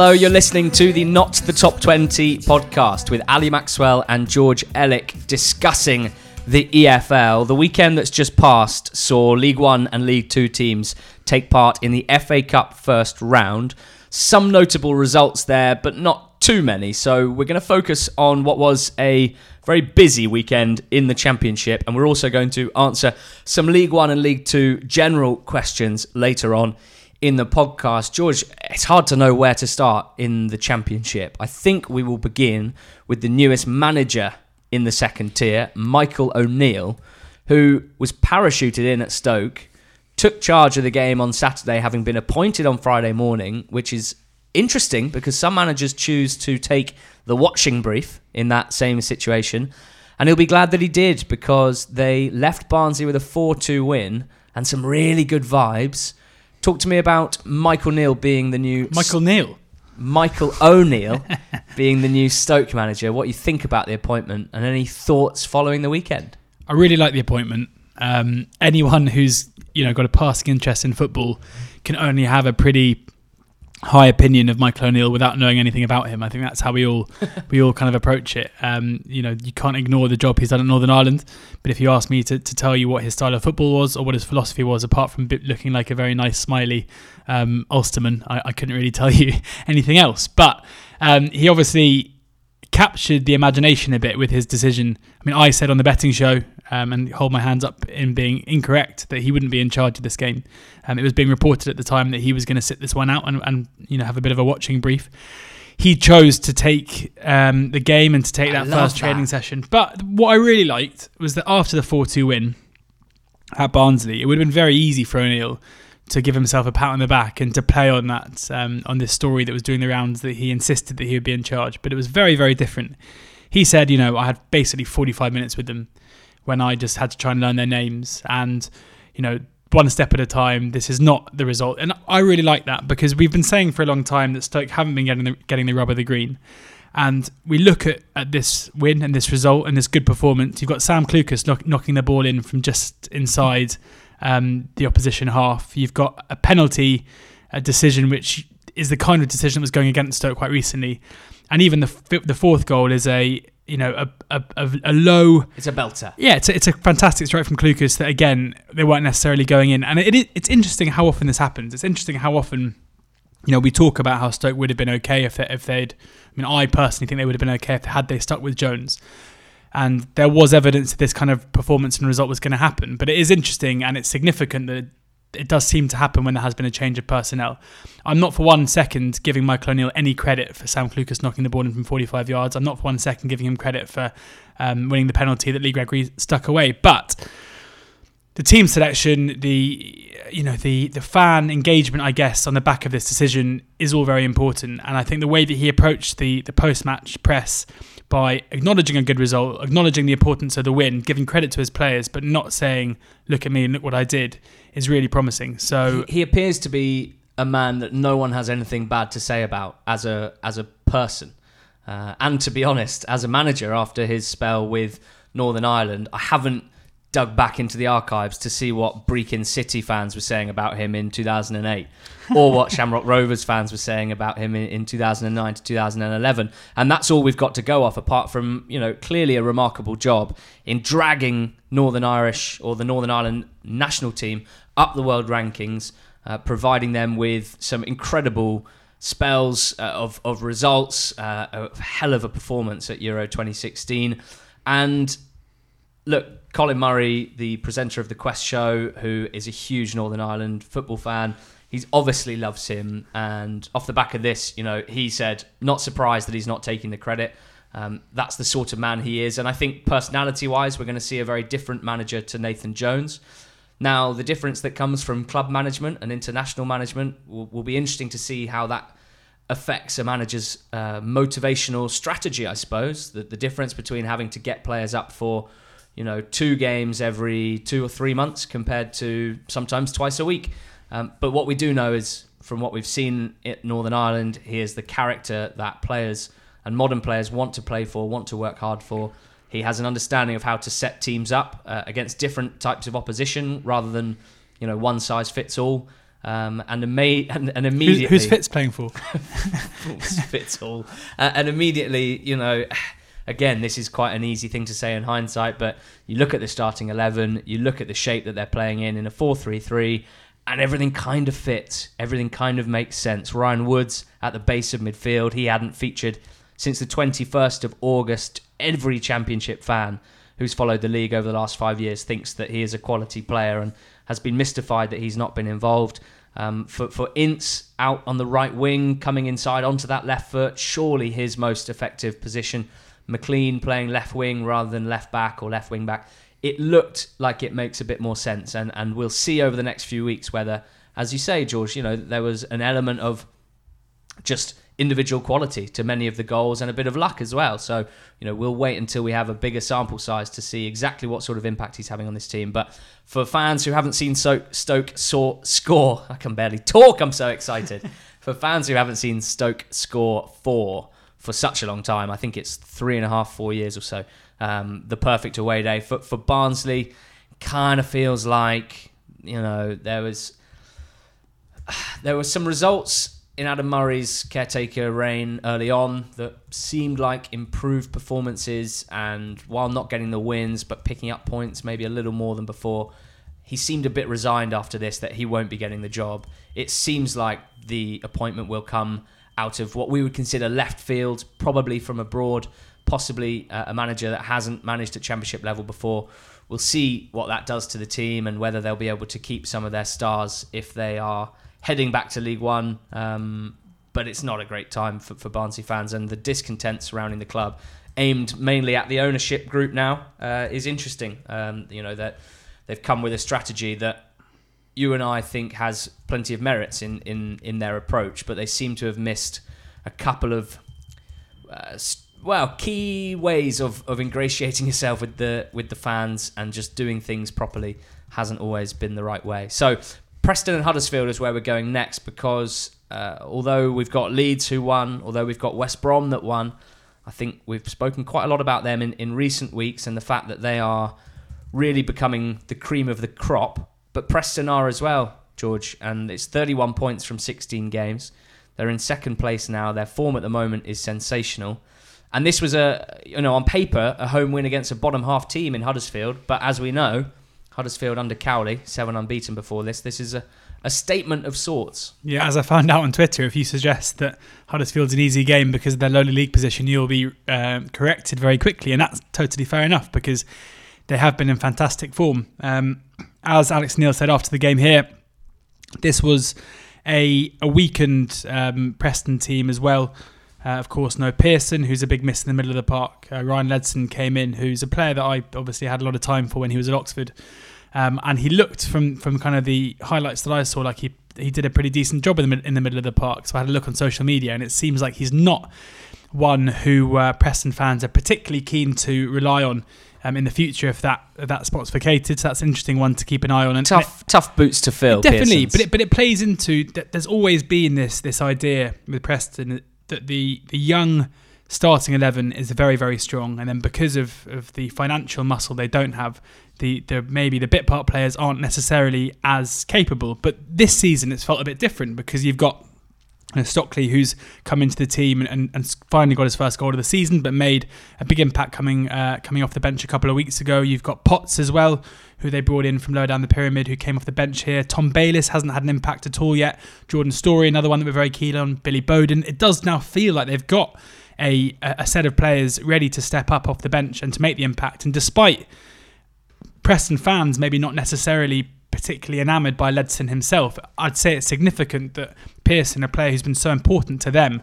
Hello, you're listening to the Not the Top 20 podcast with Ali Maxwell and George Elek discussing the EFL. The weekend that's just passed saw League One and League Two teams take part in the FA Cup first round. Some notable results there, but not too many. So we're going to focus on what was a very busy weekend in the Championship, and we're also going to answer some League One and League Two general questions later on in the podcast. George, it's hard to know where to start in the Championship. I think we will begin with the newest manager in the second tier, Michael O'Neill, who was parachuted in at Stoke, took charge of the game on Saturday, having been appointed on Friday morning, which is interesting because some managers choose to take the watching brief in that same situation. And he'll be glad that he did because they left Barnsley with a 4 2 win and some really good vibes. Talk to me about Michael Neal being the new Michael Neal. Michael O'Neill being the new Stoke manager. What you think about the appointment and any thoughts following the weekend? I really like the appointment. Um, anyone who's you know got a passing interest in football can only have a pretty high opinion of Michael O'Neill without knowing anything about him. I think that's how we all we all kind of approach it. Um, you know, you can't ignore the job he's done at Northern Ireland. But if you ask me to, to tell you what his style of football was or what his philosophy was, apart from looking like a very nice smiley um, Ulsterman, I, I, couldn't really tell you anything else. But um, he obviously captured the imagination a bit with his decision. I mean, I said on the betting show um, and hold my hands up in being incorrect that he wouldn't be in charge of this game. Um, it was being reported at the time that he was going to sit this one out and, and you know have a bit of a watching brief. He chose to take um, the game and to take I that first that. training session. But what I really liked was that after the 4 2 win at Barnsley, it would have been very easy for O'Neill to give himself a pat on the back and to play on that um, on this story that was doing the rounds that he insisted that he would be in charge. But it was very very different. He said, you know, I had basically 45 minutes with them when I just had to try and learn their names and you know one step at a time. This is not the result, and I really like that because we've been saying for a long time that Stoke haven't been getting the, getting the rub of the green. And we look at, at this win and this result and this good performance. You've got Sam Clucas knock, knocking the ball in from just inside um, the opposition half. You've got a penalty a decision which is the kind of decision that was going against Stoke quite recently, and even the the fourth goal is a you know a, a, a, a low. It's a belter. Yeah, it's a, it's a fantastic strike from Clucas that again they weren't necessarily going in, and it, it, it's interesting how often this happens. It's interesting how often. You know, we talk about how Stoke would have been okay if they, if they'd. I mean, I personally think they would have been okay if had they stuck with Jones and there was evidence that this kind of performance and result was going to happen. But it is interesting and it's significant that it does seem to happen when there has been a change of personnel. I'm not for one second giving Michael O'Neill any credit for Sam Clucas knocking the ball in from 45 yards. I'm not for one second giving him credit for um, winning the penalty that Lee Gregory stuck away. But the team selection, the you know the the fan engagement, I guess, on the back of this decision is all very important. And I think the way that he approached the the post match press by acknowledging a good result, acknowledging the importance of the win, giving credit to his players, but not saying, "Look at me and look what I did," is really promising. So he, he appears to be a man that no one has anything bad to say about as a as a person, uh, and to be honest, as a manager after his spell with Northern Ireland, I haven't dug back into the archives to see what Brechin City fans were saying about him in 2008 or what Shamrock Rovers fans were saying about him in, in 2009 to 2011 and that's all we've got to go off apart from you know clearly a remarkable job in dragging Northern Irish or the Northern Ireland national team up the world rankings uh, providing them with some incredible spells uh, of, of results uh, a hell of a performance at Euro 2016 and look Colin Murray, the presenter of the Quest show, who is a huge Northern Ireland football fan, he's obviously loves him. And off the back of this, you know, he said, not surprised that he's not taking the credit. Um, that's the sort of man he is. And I think personality wise, we're going to see a very different manager to Nathan Jones. Now, the difference that comes from club management and international management will, will be interesting to see how that affects a manager's uh, motivational strategy, I suppose. The, the difference between having to get players up for you know, two games every two or three months compared to sometimes twice a week. Um, but what we do know is from what we've seen at Northern Ireland, he is the character that players and modern players want to play for, want to work hard for. He has an understanding of how to set teams up uh, against different types of opposition rather than, you know, one size fits all. Um, and, ima- and, and immediately, who's, who's Fitz playing for? Fitz all, uh, and immediately, you know, again, this is quite an easy thing to say in hindsight, but you look at the starting 11, you look at the shape that they're playing in, in a 4 3 3, and everything kind of fits. Everything kind of makes sense. Ryan Woods at the base of midfield, he hadn't featured since the 21st of August. Every championship fan who's followed the league over the last five years thinks that he is a quality player and has been mystified that he's not been involved. Um, for for Ince out on the right wing, coming inside onto that left foot, surely his most effective position. McClean playing left wing rather than left back or left wing back. It looked like it makes a bit more sense, and and we'll see over the next few weeks whether, as you say, George, you know there was an element of just individual quality to many of the goals and a bit of luck as well. So, you know, we'll wait until we have a bigger sample size to see exactly what sort of impact he's having on this team. But for fans who haven't seen Stoke, Stoke score, I can barely talk, I'm so excited. for fans who haven't seen Stoke score four, for such a long time. I think it's three and a half, four years or so. Um, the perfect away day for for Barnsley kind of feels like you know there was there were some results in Adam Murray's caretaker reign early on that seemed like improved performances, and while not getting the wins but picking up points maybe a little more than before. He seemed a bit resigned after this that he won't be getting the job. It seems like the appointment will come out of what we would consider left field, probably from abroad, possibly uh, a manager that hasn't managed at championship level before. We'll see what that does to the team and whether they'll be able to keep some of their stars if they are heading back to League One. Um, but it's not a great time for, for Barnsley fans, and the discontent surrounding the club, aimed mainly at the ownership group now, uh, is interesting. Um, you know that they've come with a strategy that you and I think has plenty of merits in, in, in their approach, but they seem to have missed a couple of uh, well key ways of, of ingratiating yourself with the with the fans and just doing things properly hasn't always been the right way. So Preston and Huddersfield is where we're going next because uh, although we've got Leeds who won, although we've got West Brom that won, I think we've spoken quite a lot about them in, in recent weeks and the fact that they are really becoming the cream of the crop but Preston are as well, George, and it's 31 points from 16 games. They're in second place now. Their form at the moment is sensational. And this was a, you know, on paper, a home win against a bottom half team in Huddersfield. But as we know, Huddersfield under Cowley, seven unbeaten before this. This is a, a statement of sorts. Yeah, as I found out on Twitter, if you suggest that Huddersfield's an easy game because of their lowly league position, you'll be um, corrected very quickly. And that's totally fair enough because they have been in fantastic form. Um, as Alex Neil said after the game here, this was a, a weakened um, Preston team as well. Uh, of course, no Pearson, who's a big miss in the middle of the park. Uh, Ryan Ledson came in, who's a player that I obviously had a lot of time for when he was at Oxford. Um, and he looked from, from kind of the highlights that I saw like he he did a pretty decent job in the, in the middle of the park. So I had a look on social media, and it seems like he's not one who uh, Preston fans are particularly keen to rely on um, in the future if that if that spot's vacated. So that's an interesting one to keep an eye on. And tough, it, tough boots to fill. Definitely, Pearson's. but it, but it plays into. That. There's always been this this idea with Preston that the the young starting eleven is very very strong, and then because of, of the financial muscle they don't have, the the maybe the bit part players aren't necessarily as capable. But this season it's felt a bit different because you've got Stockley, who's come into the team and, and, finally got his first goal of the season, but made a big impact coming uh, coming off the bench a couple of weeks ago. You've got Potts as well, who they brought in from lower down the pyramid, who came off the bench here. Tom Bayliss hasn't had an impact at all yet. Jordan Storey, another one that we're very keen on. Billy Bodin. It does now feel like they've got a, a set of players ready to step up off the bench and to make the impact. And despite Preston fans maybe not necessarily particularly enamoured by Ledson himself. I'd say it's significant that Pearson, a player who's been so important to them,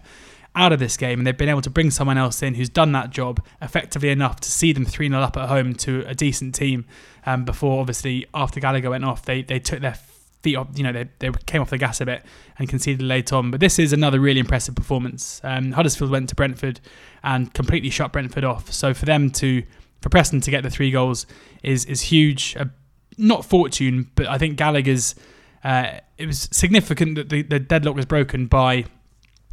out of this game, and they've been able to bring someone else in who's done that job effectively enough to see them 3 0 up at home to a decent team. Um, before, obviously, after Gallagher went off, they, they took their feet off, you know, they, they came off the gas a bit and conceded late on. But this is another really impressive performance. Um, Huddersfield went to Brentford and completely shut Brentford off. So for them to, for Preston to get the three goals is is huge. A not fortune, but I think Gallagher's. Uh, it was significant that the, the deadlock was broken by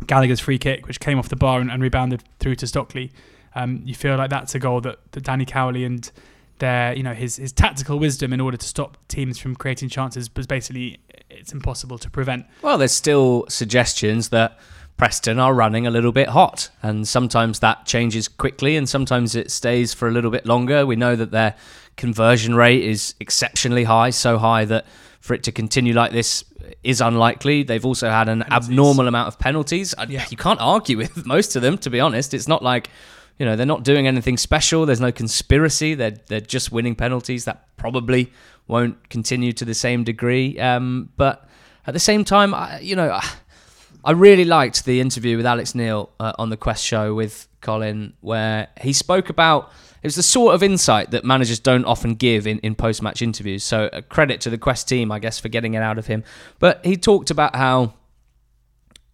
Gallagher's free kick, which came off the bar and, and rebounded through to Stockley. Um, you feel like that's a goal that, that Danny Cowley and their you know his his tactical wisdom in order to stop teams from creating chances was basically it's impossible to prevent. Well, there's still suggestions that Preston are running a little bit hot, and sometimes that changes quickly, and sometimes it stays for a little bit longer. We know that their conversion rate is exceptionally high, so high that for it to continue like this is unlikely. They've also had an Penalties. abnormal amount of penalties. Yeah. You can't argue with most of them, to be honest. It's not like you know they're not doing anything special. There's no conspiracy. They're they're just winning penalties. That probably won't continue to the same degree. Um, but at the same time, I, you know, I, really liked the interview with Alex Neil uh, on the Quest show with Colin, where he spoke about it was the sort of insight that managers don't often give in, in post match interviews. So credit to the Quest team, I guess, for getting it out of him. But he talked about how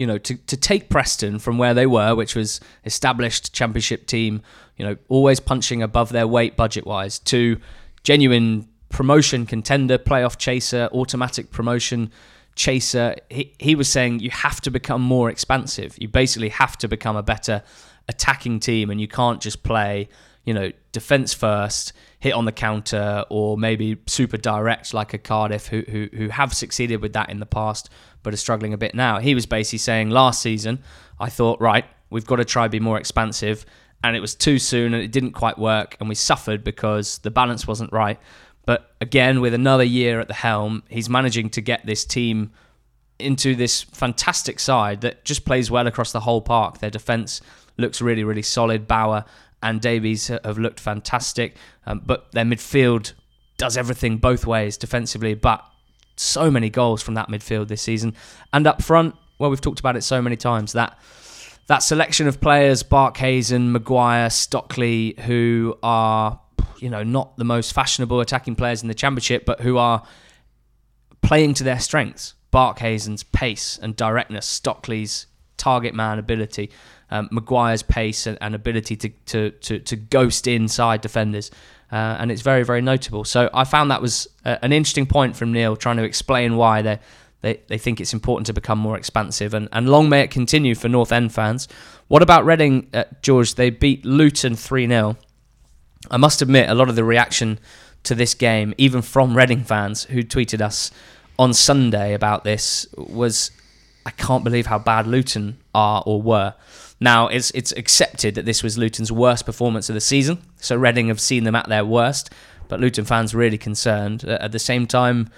you know, to, to take Preston from where they were, which was established championship team, you know, always punching above their weight budget wise, to genuine promotion contender, playoff chaser, automatic promotion chaser. He, he was saying you have to become more expansive. You basically have to become a better attacking team, and you can't just play, you know, defense first, hit on the counter, or maybe super direct like a Cardiff who, who, who have succeeded with that in the past but are struggling a bit now. He was basically saying last season, I thought, right, we've got to try be more expansive. And it was too soon and it didn't quite work. And we suffered because the balance wasn't right. But again, with another year at the helm, he's managing to get this team into this fantastic side that just plays well across the whole park. Their defence looks really, really solid. Bauer and Davies have looked fantastic. Um, but their midfield does everything both ways defensively, but so many goals from that midfield this season. And up front, well, we've talked about it so many times that that selection of players, Barkhuizen, Maguire, Stockley, who are you know not the most fashionable attacking players in the championship, but who are playing to their strengths. Barkhuizen's pace and directness, Stockley's target man ability, um, Maguire's pace and, and ability to, to, to, to ghost inside defenders. Uh, and it's very, very notable. So I found that was uh, an interesting point from Neil trying to explain why they, they, they think it's important to become more expansive. And, and long may it continue for North End fans. What about Reading, uh, George? They beat Luton 3 0. I must admit, a lot of the reaction to this game, even from Reading fans who tweeted us on Sunday about this, was I can't believe how bad Luton are or were. Now it's it's accepted that this was Luton's worst performance of the season, so Reading have seen them at their worst, but Luton fans really concerned. Uh, at the same time,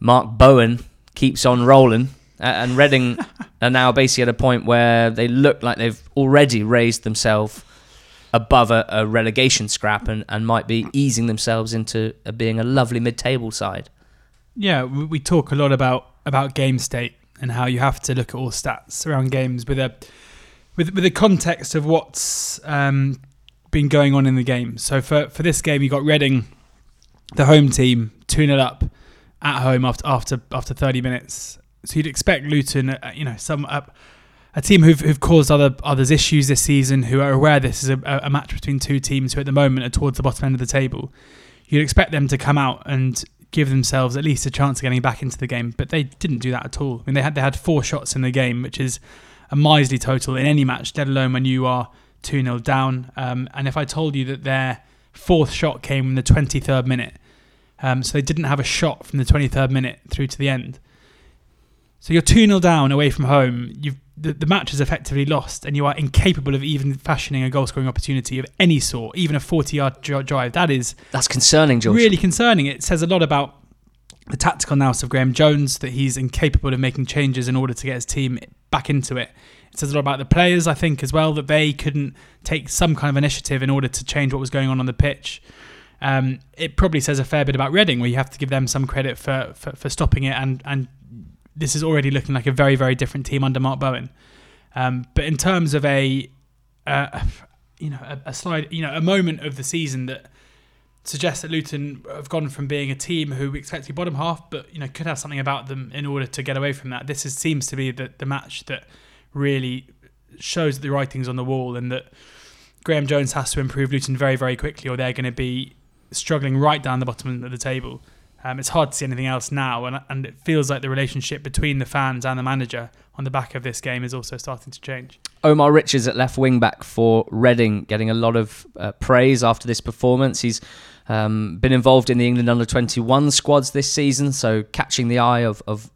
Mark Bowen keeps on rolling, uh, and Reading are now basically at a point where they look like they've already raised themselves above a, a relegation scrap and, and might be easing themselves into uh, being a lovely mid-table side. Yeah, we we talk a lot about about game state and how you have to look at all stats around games with a with with the context of what's um, been going on in the game. So for for this game, you got Reading, the home team, two 0 up at home after after after thirty minutes. So you'd expect Luton, uh, you know, some uh, a team who've who've caused other others issues this season, who are aware this is a, a match between two teams who at the moment are towards the bottom end of the table. You'd expect them to come out and give themselves at least a chance of getting back into the game, but they didn't do that at all. I mean, they had they had four shots in the game, which is a miserly total in any match, let alone when you are 2 0 down. Um, and if I told you that their fourth shot came in the 23rd minute, um, so they didn't have a shot from the 23rd minute through to the end. So you're 2 0 down away from home. You've the, the match is effectively lost, and you are incapable of even fashioning a goal scoring opportunity of any sort, even a 40 yard drive. That is That's concerning, George. really concerning. It says a lot about the tactical nous of Graeme Jones that he's incapable of making changes in order to get his team back into it. It says a lot about the players, I think, as well, that they couldn't take some kind of initiative in order to change what was going on on the pitch. Um, it probably says a fair bit about Reading, where you have to give them some credit for, for, for stopping it, and, and this is already looking like a very, very different team under Mark Bowen. Um, but in terms of a, uh, you know, a, a slide, you know, a moment of the season that suggests that Luton have gone from being a team who we expect to be bottom half, but you know could have something about them in order to get away from that. This is, seems to be the, the match that really shows that the writings on the wall, and that Graeme Jones has to improve Luton very very quickly, or they're going to be struggling right down the bottom of the table. Um, it's hard to see anything else now, and and it feels like the relationship between the fans and the manager on the back of this game is also starting to change. Omar Richards at left wing back for Reading, getting a lot of uh, praise after this performance. He's Um, been involved in the England under 21 squads this season, so catching the eye of, of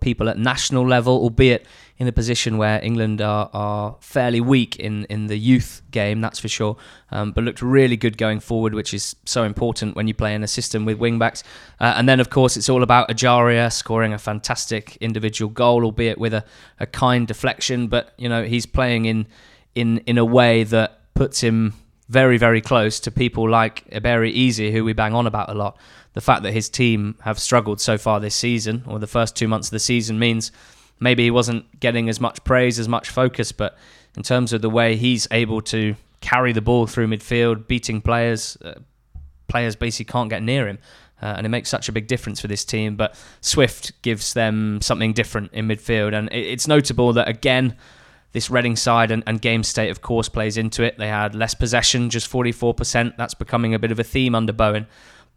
people at national level, albeit in a position where England are, are fairly weak in, in the youth game, that's for sure. Um, but looked really good going forward, which is so important when you play in a system with wingbacks. Uh, and then, of course, it's all about Ejaria scoring a fantastic individual goal, albeit with a, a kind deflection. But you know he's playing in in in a way that puts him very very close to people like Eberechi Eze, who we bang on about a lot. The fact that his team have struggled so far this season, or the first two months of the season, means maybe he wasn't getting as much praise, as much focus, but in terms of the way he's able to carry the ball through midfield, beating players, uh, players basically can't get near him. Uh, and it makes such a big difference for this team. But Swift gives them something different in midfield. And it's notable that, again, this Reading side and, and, game state, of course, plays into it. They had less possession, just 44%. That's becoming a bit of a theme under Bowen.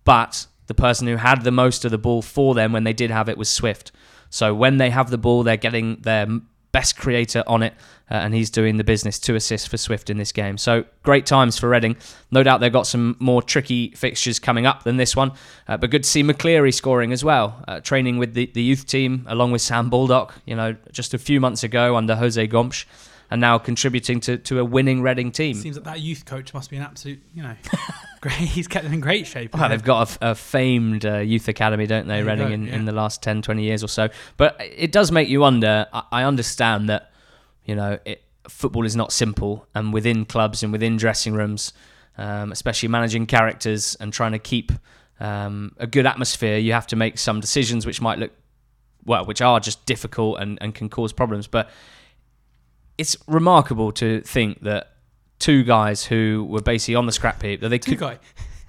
But the person who had the most of the ball for them when they did have it was Swift. So when they have the ball, they're getting their best creator on it, uh, and he's doing the business. Two assists for Swift in this game. So great times for Reading. No doubt they've got some more tricky fixtures coming up than this one, uh, but good to see McCleary scoring as well. Uh, training with the, the youth team along with Sam Baldock, you know, just a few months ago under Jose Gomes and now contributing to, to a winning Reading team. Seems like that youth coach must be an absolute, you know, great. He's kept them in great shape. Well, they've got a, a famed uh, youth academy, don't they, Reading, in, yeah. in the last 10, 20 years or so. But it does make you wonder. I, I understand that, you know, it, football is not simple, and within clubs and within dressing rooms, um, especially managing characters and trying to keep um, a good atmosphere, you have to make some decisions which might look well, which are just difficult and, and can cause problems. But it's remarkable to think that two guys who were basically on the scrap heap that they two guy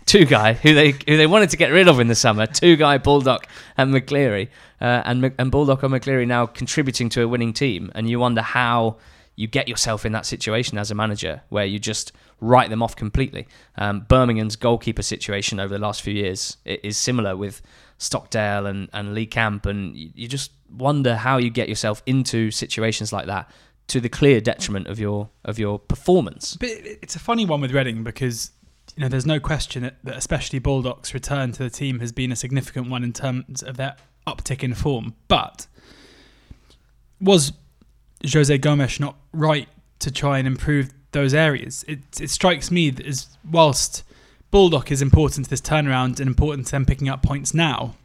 two guy who they who they wanted to get rid of in the summer two guy Baldock and McCleary uh, and and Baldock and McCleary now contributing to a winning team and you wonder how you get yourself in that situation as a manager where you just write them off completely. Um, Birmingham's goalkeeper situation over the last few years is similar with Stockdale and, and Lee Camp, and you just wonder how you get yourself into situations like that to the clear detriment of your of your performance. But it's a funny one with Reading because you know there's no question that, that especially Baldock's return to the team has been a significant one in terms of their uptick in form. But was Jose Gomes not right to try and improve those areas? It it strikes me that as whilst Baldock is important to this turnaround and important to them picking up points now,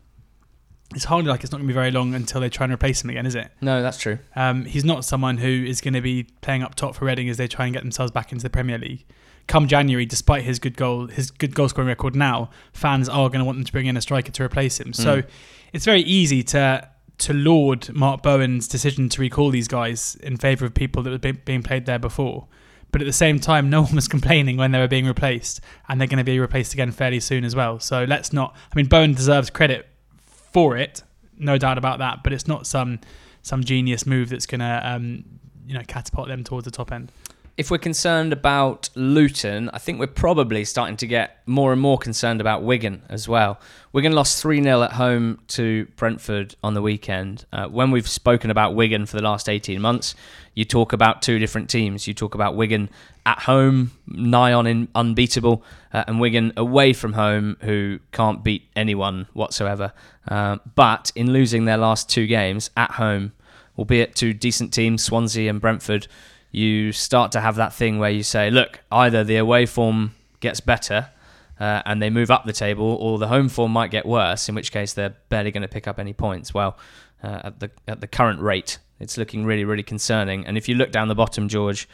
it's hardly like it's not going to be very long until they try and replace him again, is it? No, that's true. Um, he's not someone who is going to be playing up top for Reading as they try and get themselves back into the Premier League. Come January, despite his good goal, his good goal scoring record now, fans are going to want them to bring in a striker to replace him. Mm. So it's very easy to to laud Mark Bowen's decision to recall these guys in favour of people that were being played there before. But at the same time, no one was complaining when they were being replaced, and they're going to be replaced again fairly soon as well. So let's not. I mean, Bowen deserves credit for it, no doubt about that. But it's not some some genius move that's going to um, you know catapult them towards the top end. If we're concerned about Luton, I think we're probably starting to get more and more concerned about Wigan as well. Wigan lost 3 0 at home to Brentford on the weekend. Uh, when we've spoken about Wigan for the last 18 months, you talk about two different teams. You talk about Wigan at home, nigh on in unbeatable, uh, and Wigan away from home, who can't beat anyone whatsoever. Uh, but in losing their last two games at home, albeit to decent teams, Swansea and Brentford, you start to have that thing where you say, look, either the away form gets better uh, and they move up the table, or the home form might get worse, in which case they're barely going to pick up any points. Well, uh, at the at the current rate, it's looking really, really concerning. And if you look down the bottom, George,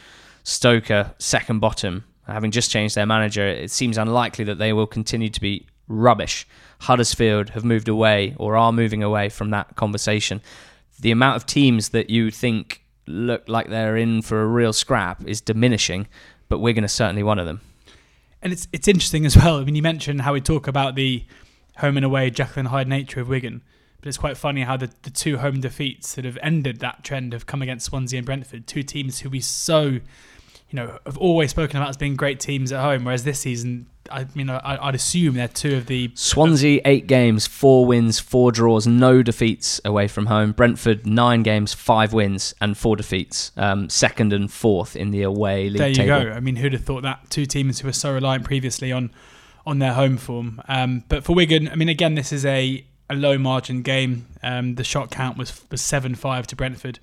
Stoker, second bottom, having just changed their manager, it seems unlikely that they will continue to be rubbish. Huddersfield have moved away or are moving away from that conversation. The amount of teams that you think look like they're in for a real scrap is diminishing, but Wigan are certainly one of them. And it's it's interesting as well. I mean, you mentioned how we talk about the home and away Jekyll and Hyde nature of Wigan, but it's quite funny how the, the two home defeats that have ended that trend have come against Swansea and Brentford, two teams who we so you know, have always spoken about as being great teams at home. Whereas this season, I mean, I, would assume they're two of the Swansea eight games, four wins, four draws, no defeats away from home. Brentford nine games, five wins and four defeats, um, second and fourth in the away league. There you table. go. I mean, who'd have thought that two teams who were so reliant previously on on their home form. Um, but for Wigan, I mean, again, this is a, a low margin game. Um, the shot count was was seven five to Brentford.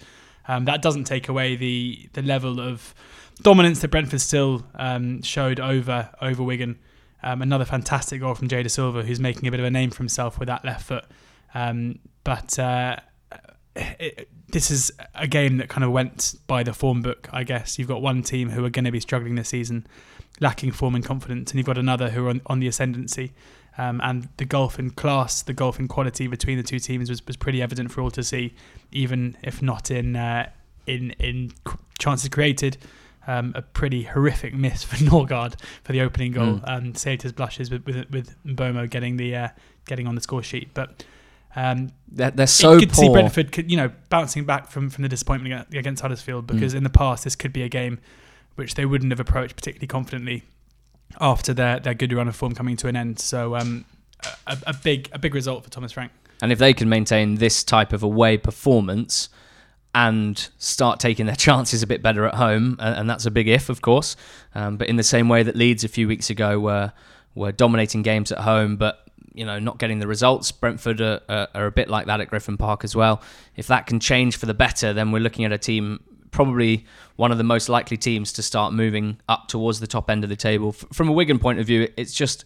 Um, that doesn't take away the the level of dominance that Brentford still um, showed over over Wigan. Um, another fantastic goal from Jay Silva, who's making a bit of a name for himself with that left foot. Um, but uh, it, this is a game that kind of went by the form book, I guess. You've got one team who are going to be struggling this season, lacking form and confidence, and you've got another who are on, on the ascendancy. Um, and the gulf in class, the gulf in quality between the two teams was, was pretty evident for all to see, even if not in uh, in in chances created. Um, a pretty horrific miss for Norgaard for the opening goal, mm. and saved his blushes with with, with Mbeumo getting the uh, getting on the score sheet. But um, they're, they're so could poor. see Brentford, you know, bouncing back from, from the disappointment against Huddersfield because mm. in the past this could be a game which they wouldn't have approached particularly confidently after their, their good run of form coming to an end. So um, a, a big a big result for Thomas Frank. And if they can maintain this type of away performance and start taking their chances a bit better at home, and that's a big if, of course. Um, but in the same way that Leeds a few weeks ago were were dominating games at home, but you know not getting the results. Brentford are, are, a bit like that at Griffin Park as well. If that can change for the better, then we're looking at a team probably one of the most likely teams to start moving up towards the top end of the table. From a Wigan point of view, it's just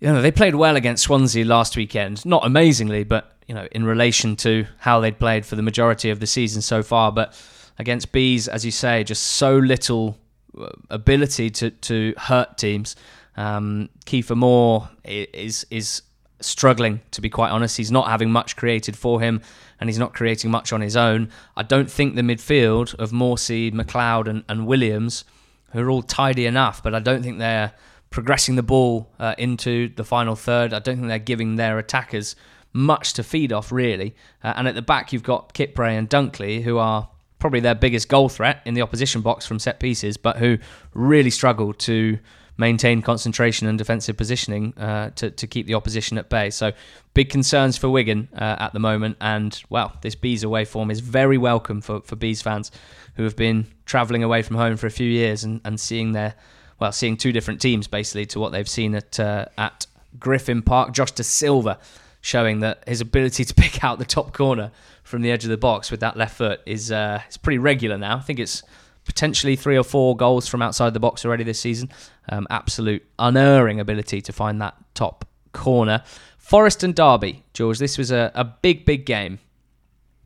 you know they played well against Swansea last weekend, not amazingly, but you know in relation to how they'd played for the majority of the season so far, but against bees, as you say, just so little uh, ability to to hurt teams. Um, Kiefer Moore is is struggling to be quite honest. He's not having much created for him, and he's not creating much on his own. I don't think the midfield of Morsy, McLeod, and, and Williams, who are all tidy enough, but I don't think they're progressing the ball uh, into the final third. I don't think they're giving their attackers much to feed off, really. Uh, and at the back, you've got Kipre and Dunkley, who are probably their biggest goal threat in the opposition box from set pieces, but who really struggle to maintain concentration and defensive positioning uh, to, to keep the opposition at bay. So, big concerns for Wigan uh, at the moment. And, well, this Bees away form is very welcome for, for Bees fans who have been travelling away from home for a few years and, and seeing their, well, seeing two different teams basically to what they've seen at, uh, at Griffin Park. Josh Dasilva showing that his ability to pick out the top corner from the edge of the box with that left foot is uh, is pretty regular now. I think it's potentially three or four goals from outside the box already this season. Um, absolute unerring ability to find that top corner. Forest and Derby, George, this was a, a big, big game.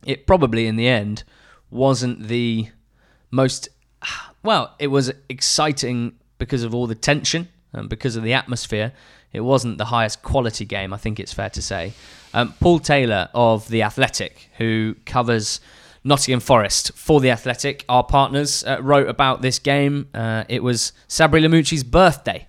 It probably, in the end, wasn't the most. Well, it was exciting because of all the tension and because of the atmosphere. It wasn't the highest quality game, I think it's fair to say. Um, Paul Taylor of The Athletic, who covers Nottingham Forest for the Athletic. Our partners uh, wrote about this game. Uh, it was Sabri Lamouchi's birthday.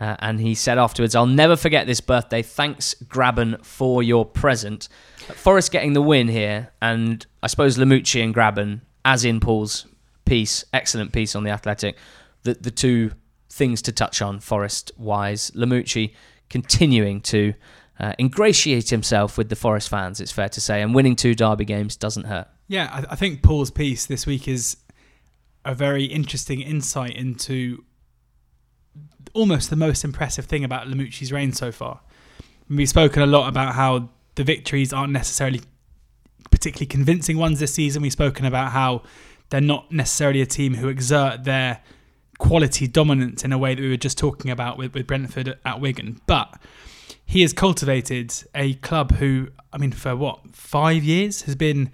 Uh, and he said afterwards, I'll never forget this birthday. Thanks, Grabban, for your present. Forest getting the win here, and I suppose Lamouchi and Grabban, as in Paul's piece, excellent piece on the Athletic, the, the two things to touch on Forest wise. Lamouchi continuing to uh, ingratiate himself with the Forest fans, it's fair to say, and winning two derby games doesn't hurt. Yeah, I, I think Paul's piece this week is a very interesting insight into almost the most impressive thing about Lamouchi's reign so far. We've spoken a lot about how the victories aren't necessarily particularly convincing ones this season. We've spoken about how they're not necessarily a team who exert their quality dominance in a way that we were just talking about with, with Brentford at Wigan. But he has cultivated a club who, I mean, for what, five years has been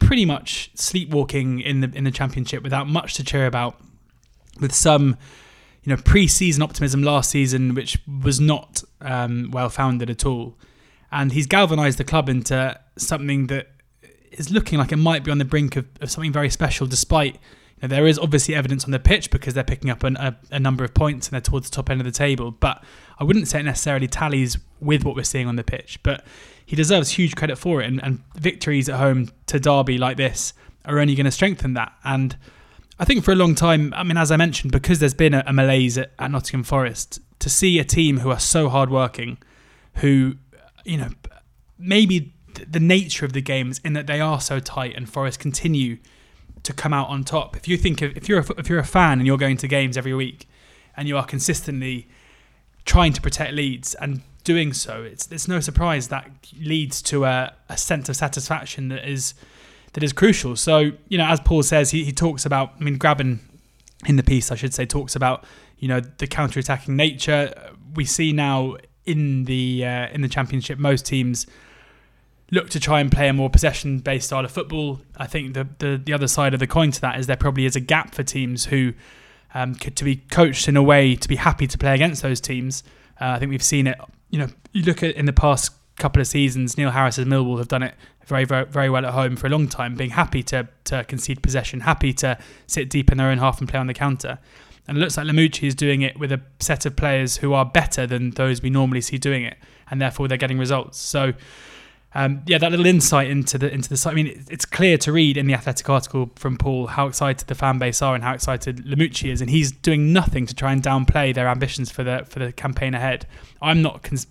pretty much sleepwalking in the in the championship without much to cheer about, with some you know pre-season optimism last season, which was not um, well founded at all, and he's galvanised the club into something that is looking like it might be on the brink of, of something very special, despite. Know, there is obviously evidence on the pitch because they're picking up an, a, a number of points and they're towards the top end of the table. But I wouldn't say it necessarily tallies with what we're seeing on the pitch. But he deserves huge credit for it. And, and victories at home to Derby like this are only going to strengthen that. And I think for a long time, I mean, as I mentioned, because there's been a, a malaise at, at Nottingham Forest, to see a team who are so hardworking, who, you know, maybe the nature of the games in that they are so tight and Forest continue to come out on top. If you think of, if you're a, if you're a fan and you're going to games every week and you are consistently trying to protect leads and doing so. It's it's no surprise that leads to a, a sense of satisfaction that is that is crucial. So you know, as Paul says, he, he talks about. I mean, Grabban in the piece, I should say, talks about you know the counter-attacking nature. We see now in the uh, in the championship, most teams look to try and play a more possession based style of football. I think the, the, the other side of the coin to that is there probably is a gap for teams who um, could, to be coached in a way to be happy to play against those teams. Uh, I think we've seen it. You know, you look at in the past couple of seasons, Neil Harris's Millwall have done it very, very, very well at home for a long time, being happy to to concede possession, happy to sit deep in their own half and play on the counter. And it looks like Lamouchi is doing it with a set of players who are better than those we normally see doing it, and therefore they're getting results. So um, yeah, that little insight into the into the site. I mean, it's clear to read in the Athletic article from Paul how excited the fan base are and how excited Lamouchi is, and he's doing nothing to try and downplay their ambitions for the for the campaign ahead. I'm not, cons-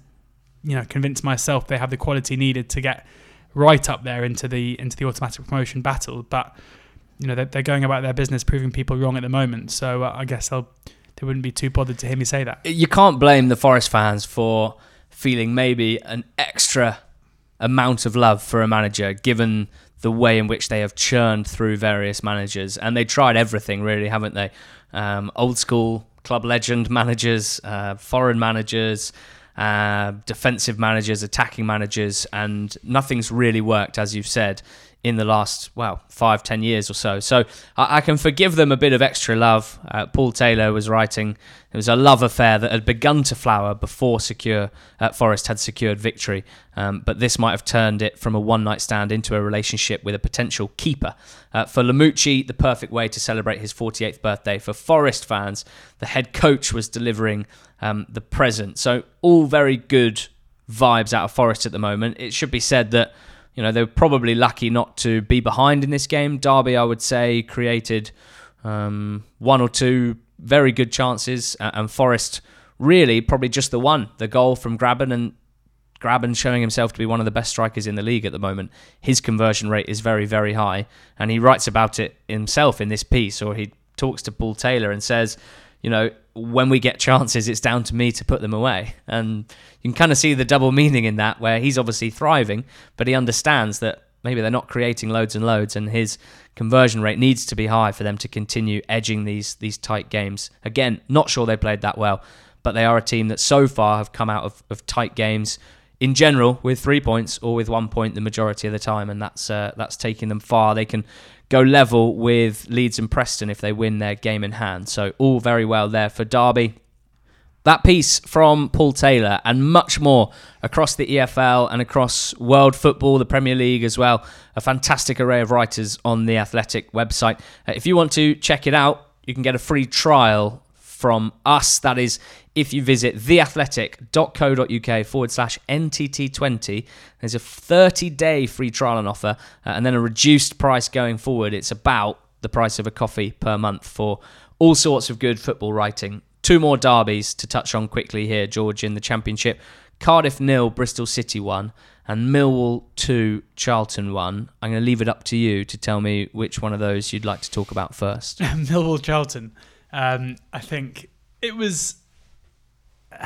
you know, convinced myself they have the quality needed to get right up there into the into the automatic promotion battle, but you know they're, they're going about their business, proving people wrong at the moment. So uh, I guess they'll they wouldn't be too bothered to hear me say that. You can't blame the Forest fans for feeling maybe an extra amount of love for a manager given the way in which they have churned through various managers. And they tried everything really haven't they? Um, old school club legend managers uh, foreign managers uh, defensive managers attacking managers and nothing's really worked as you've said in the last well five ten years or so. So i, I can forgive them a bit of extra love. Uh, paul taylor was writing it was a love affair that had begun to flower before secure uh, forest had secured victory. Um, but this might have turned it from a one night stand into a relationship with a potential keeper. Uh, for Lamouchi, the perfect way to celebrate his 48th birthday. For forest fans the head coach was delivering um, the present. So all very good vibes out of forest at the moment. It should be said that you know, they were probably lucky not to be behind in this game. Derby, I would say, created um, one or two very good chances, and Forest really probably just the one, the goal from Grabban, and Grabban showing himself to be one of the best strikers in the league at the moment. His conversion rate is very, very high, and he writes about it himself in this piece, or he talks to Paul Taylor and says, you know, when we get chances, it's down to me to put them away. And you can kind of see the double meaning in that, where he's obviously thriving, but he understands that maybe they're not creating loads and loads, and his conversion rate needs to be high for them to continue edging these these tight games. Again, not sure they played that well, but they are a team that so far have come out of, of tight games in general with three points or with one point the majority of the time, and that's uh, that's taking them far. They can go level with Leeds and Preston if they win their game in hand. So all very well there for Derby. That piece from Paul Taylor and much more across the EFL and across world football, the Premier League as well. A fantastic array of writers on the Athletic website. Uh, if you want to check it out, you can get a free trial from us. That is if you visit theathletic.co.uk forward slash NTT20. There's a 30 day free trial and offer, uh, and then a reduced price going forward. It's about the price of a coffee per month for all sorts of good football writing. Two more derbies to touch on quickly here, George, in the Championship. Cardiff nil, Bristol City one, and Millwall two, Charlton one. I'm going to leave it up to you to tell me which one of those you'd like to talk about first. Millwall Charlton. Um, I think it was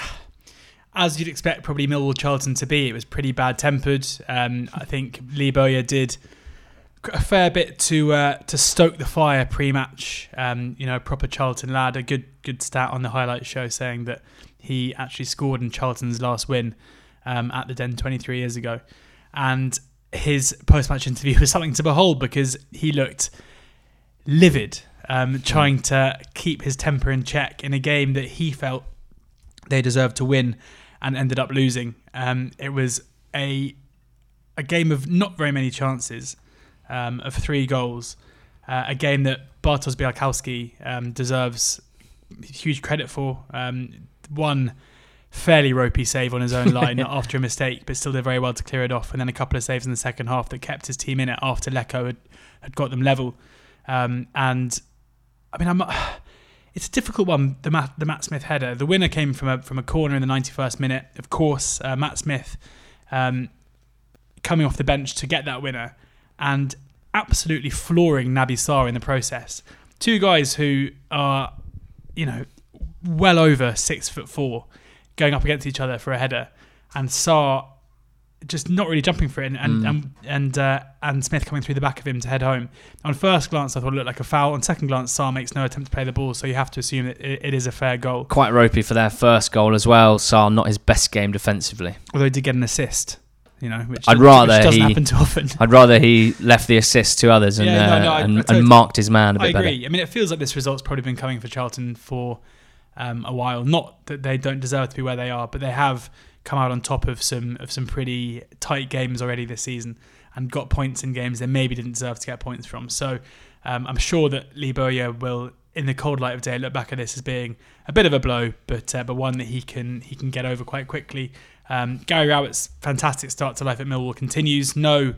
as you'd expect, probably Millwall Charlton to be. It was pretty bad tempered. Um, I think Lee Bowyer did a fair bit to uh, to stoke the fire pre-match. Um, you know, proper Charlton lad. A good good stat on the highlight show saying that he actually scored in Charlton's last win um, at the Den 23 years ago, and his post-match interview was something to behold because he looked livid, um, trying to keep his temper in check in a game that he felt they deserved to win and ended up losing. Um, it was a a game of not very many chances, um, of three goals. Uh, a game that Bartosz Bialkowski um, deserves huge credit for. Um, one fairly ropey save on his own line after a mistake, but still did very well to clear it off. And then a couple of saves in the second half that kept his team in it after Leko had, had got them level. Um, and I mean, I'm it's a difficult one. The Matt, the Matt Smith header. The winner came from a from a corner in the 91st minute. Of course, uh, Matt Smith um, coming off the bench to get that winner and absolutely flooring Naby Sarr in the process. Two guys who are, you know, well over six foot four, going up against each other for a header, and Sarr just not really jumping for it, and and Mm. and and, uh, and Smith coming through the back of him to head home. On first glance, I thought it looked like a foul. On second glance, Sarr makes no attempt to play the ball, so you have to assume that it, it is a fair goal. Quite ropey for their first goal as well. Sarr not his best game defensively. Although he did get an assist, you know, which, I'd doesn't- rather which doesn't he- happen too often. I'd rather he left the assist to others and Yeah, no, uh, no, I- and, I and marked his man a I bit better. agree. I mean, it feels like this result's probably been coming for Charlton for um, a while. Not that they don't deserve to be where they are, but they have come out on top of some of some pretty tight games already this season and got points in games they maybe didn't deserve to get points from. So um, I'm sure that Lee Bowyer will, in the cold light of day, look back at this as being a bit of a blow, but uh, but one that he can he can get over quite quickly. Um, Gary Rowett's fantastic start to life at Millwall continues. No,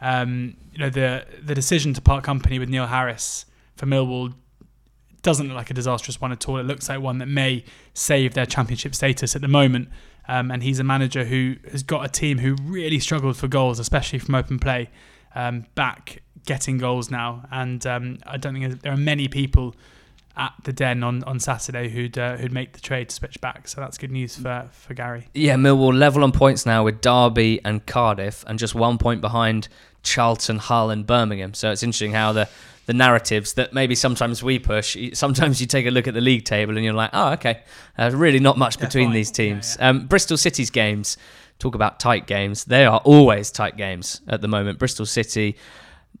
um, you know the the decision to part company with Neil Harris for Millwall doesn't look like a disastrous one at all. It looks like one that may save their championship status at the moment. Um, and he's a manager who has got a team who really struggled for goals, especially from open play, um, back getting goals now. And um, I don't think there are many people at the Den on, on Saturday who'd uh, who'd make the trade to switch back. So that's good news for, for Gary. Yeah, Millwall level on points now with Derby and Cardiff, and just one point behind Charlton, Hull, and Birmingham. So it's interesting how the the narratives that maybe sometimes we push. Sometimes you take a look at the league table and you're like, oh, okay, uh, really not much They're between fine. these Yeah, teams. Um, Bristol City's games. Talk about tight games. They are always tight games at the moment. Bristol City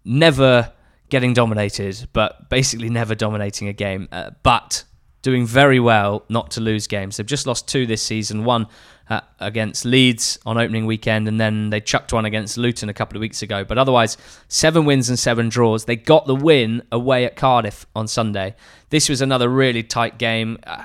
never getting dominated, but basically never dominating a game. Uh, but doing very well not to lose games. They've just lost two this season. One uh, against Leeds on opening weekend, and then they chucked one against Luton a couple of weeks ago. But otherwise, seven wins and seven draws. They got the win away at Cardiff on Sunday. This was another really tight game. Uh,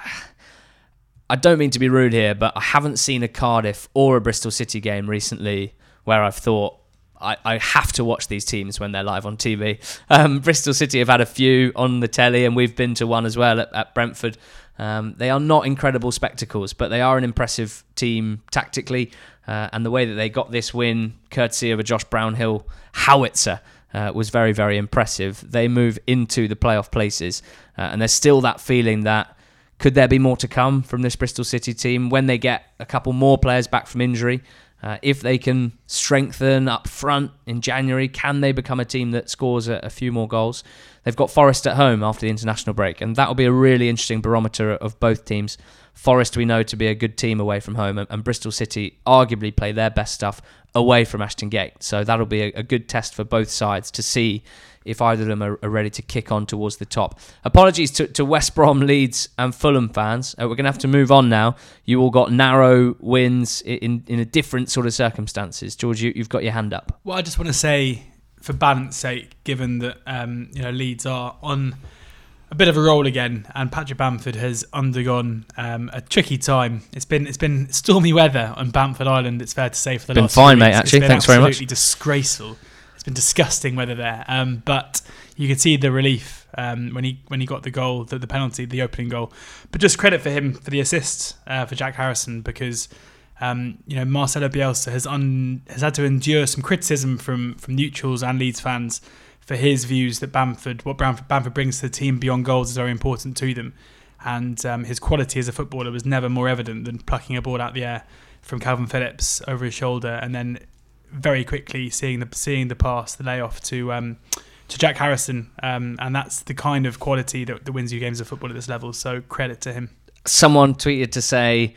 I don't mean to be rude here, but I haven't seen a Cardiff or a Bristol City game recently where I've thought I, have to watch these teams when they're live on TV. Um, Bristol City have had a few on the telly, and we've been to one as well at, at Brentford. Um, they are not incredible spectacles, but they are an impressive team tactically. Uh, and the way that they got this win, courtesy of a Josh Brownhill howitzer, uh, was very, very impressive. They move into the playoff places, uh, and there's still that feeling that could there be more to come from this Bristol City team when they get a couple more players back from injury? Uh, if they can strengthen up front in January, can they become a team that scores a, a few more goals? They've got Forest at home after the international break, and that will be a really interesting barometer of both teams. Forest, we know to be a good team away from home, and, and Bristol City arguably play their best stuff away from Ashton Gate. So that'll be a, a good test for both sides to see if either of them are, are ready to kick on towards the top. Apologies to, to West Brom, Leeds, and Fulham fans. Uh, we're going to have to move on now. You all got narrow wins in, in a different sort of circumstances. George, you, you've got your hand up. Well, I just want to say, for balance sake, given that um, you know Leeds are on a bit of a roll again, and Patrick Bamford has undergone um, a tricky time. It's been it's been stormy weather on Bamford Island. It's fair to say for the Been last fine, mate, actually. Thanks very much. absolutely disgraceful. Been disgusting weather there. Um, but you could see the relief um, when he when he got the goal, the, the penalty, the opening goal. But just credit for him for the assist uh, for Jack Harrison because um, you know Marcelo Bielsa has un, has had to endure some criticism from from neutrals and Leeds fans for his views that Bamford what Bamford, Bamford brings to the team beyond goals is very important to them, and um, his quality as a footballer was never more evident than plucking a ball out the air from Kalvin Phillips over his shoulder and then very quickly seeing the seeing the pass, the layoff to um, to Jack Harrison, um, and that's the kind of quality that, that wins you games of football at this level. So credit to him. Someone tweeted to say,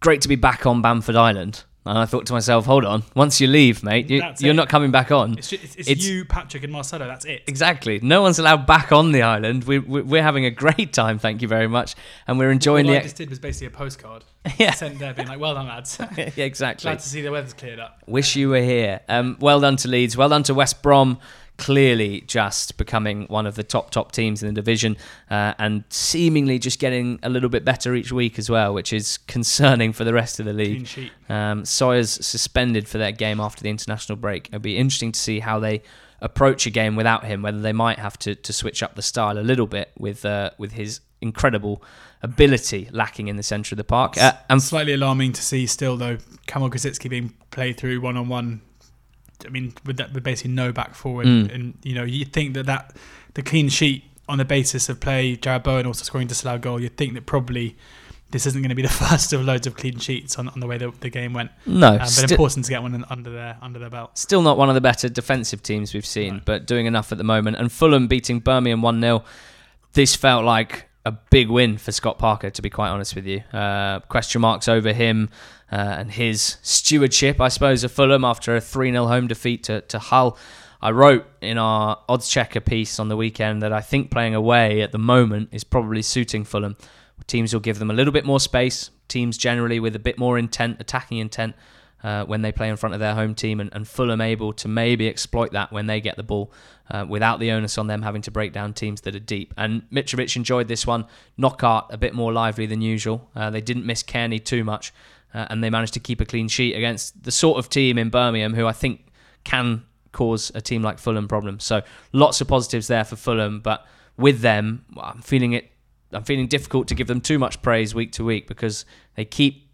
great to be back on Bamford Island. And I thought to myself, hold on, once you leave, mate, you, you're it. not coming back on. It's, ju- it's, it's, you, Patrick, and Marcelo. That's it. Exactly. No one's allowed back on the island. We, we, we're having a great time, thank you very much. And we're enjoying All the. I just did was basically a postcard yeah, sent there, being like, "Well done, lads. yeah, exactly. Glad to see the weather's cleared up." Wish you were here. Um, well done to Leeds. Well done to West Brom. Clearly, just becoming one of the top top teams in the division, uh, and seemingly just getting a little bit better each week as well, which is concerning for the rest of the league. Um, Sawyers suspended for that game after the international break. It'll be interesting to see how they approach a game without him. Whether they might have to, to switch up the style a little bit with uh, with his incredible ability lacking in the centre of the park. Uh, and Slightly alarming to see still though. Kamil Grosicki being played through one on one. I mean, with that, with basically no back forward, Mm. and you know, you think that that the clean sheet on the basis of play, Jarrod Bowen also scoring this disallowed goal. You'd think that probably this isn't going to be the first of loads of clean sheets on, on the way the, the game went. No, Um, but sti- important to get one in, under their under their belt. Still not one of the better defensive teams we've seen, No. but doing enough at the moment. And Fulham beating Birmingham 1 0. This felt like a big win for Scott Parker, to be quite honest with you. Uh, question marks over him uh, and his stewardship, I suppose, of Fulham after a 3 0 home defeat to, to Hull. I wrote in our odds checker piece on the weekend that I think playing away at the moment is probably suiting Fulham. Teams will give them a little bit more space. Teams generally with a bit more intent, attacking intent, uh, when they play in front of their home team, and, and Fulham able to maybe exploit that when they get the ball uh, without the onus on them having to break down teams that are deep. And Mitrovic enjoyed this one. Knockaert a bit more lively than usual. Uh, they didn't miss Cairney too much, uh, and they managed to keep a clean sheet against the sort of team in Birmingham who I think can cause a team like Fulham problems. So lots of positives there for Fulham, but with them, I'm feeling it. I'm feeling difficult to give them too much praise week to week because they keep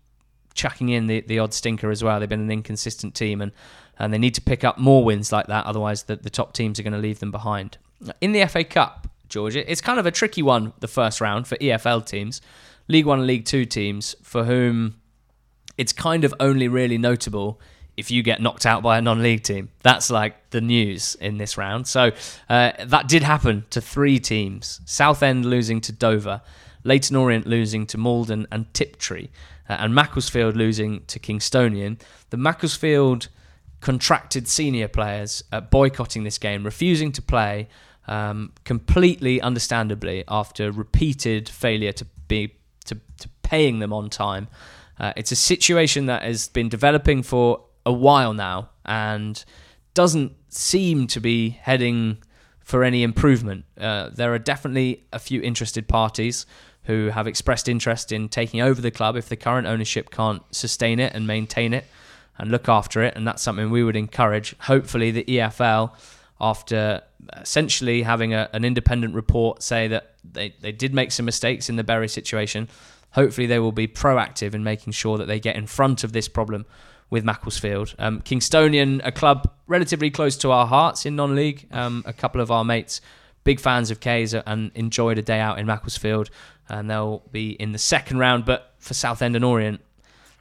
chucking in the, the odd stinker as well. They've been an inconsistent team and, and they need to pick up more wins like that. Otherwise, the, the top teams are going to leave them behind. In the FA Cup, Georgia, it's kind of a tricky one, the first round for EFL teams, League One and League Two teams for whom it's kind of only really notable if you get knocked out by a non-league team. That's like the news in this round. So uh, that did happen to three teams: Southend losing to Dover, Leyton Orient losing to Maldon and Tiptree, uh, and Macclesfield losing to Kingstonian. The Macclesfield contracted senior players uh, boycotting this game, refusing to play, um, completely understandably after repeated failure to be to, to paying them on time. Uh, it's a situation that has been developing for a while now and doesn't seem to be heading for any improvement. Uh, there are definitely a few interested parties who have expressed interest in taking over the club if the current ownership can't sustain it and maintain it and look after it, and that's something we would encourage. Hopefully, the EFL, after essentially having a, an independent report say that they, they did make some mistakes in the Bury situation, hopefully they will be proactive in making sure that they get in front of this problem with Macclesfield. Um, Kingstonian, a club relatively close to our hearts in non-league. Um, a couple of our mates, big fans of K's, and enjoyed a day out in Macclesfield, and they'll be in the second round. But for Southend and Orient,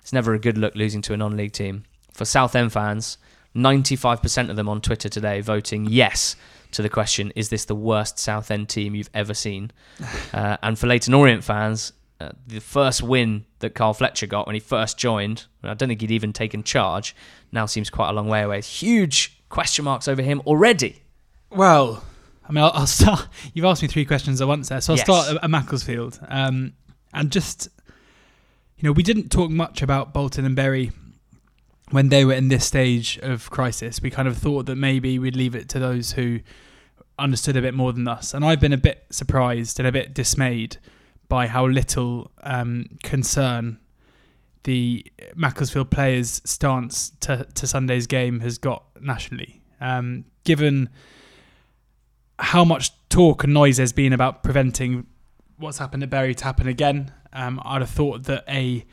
it's never a good look losing to a non-league team. For Southend fans, 95% of them on Twitter today voting yes to the question, is this the worst Southend team you've ever seen? Uh, and for Leyton Orient fans, uh, the first win that Carl Fletcher got when he first joined, I don't think he'd even taken charge, now seems quite a long way away. Huge question marks over him already. Well, I mean, I'll, I'll start. You've asked me three questions at once there, so I'll Yes. start at, at Macclesfield. Um, and just, you know, we didn't talk much about Bolton and Bury when they were in this stage of crisis. We kind of thought that maybe we'd leave it to those who understood a bit more than us. And I've been a bit surprised and a bit dismayed by how little um, concern the Macclesfield players' stance to, to Sunday's game has got nationally. Um, given how much talk and noise there's been about preventing what's happened at Bury to happen again, um, I'd have thought that a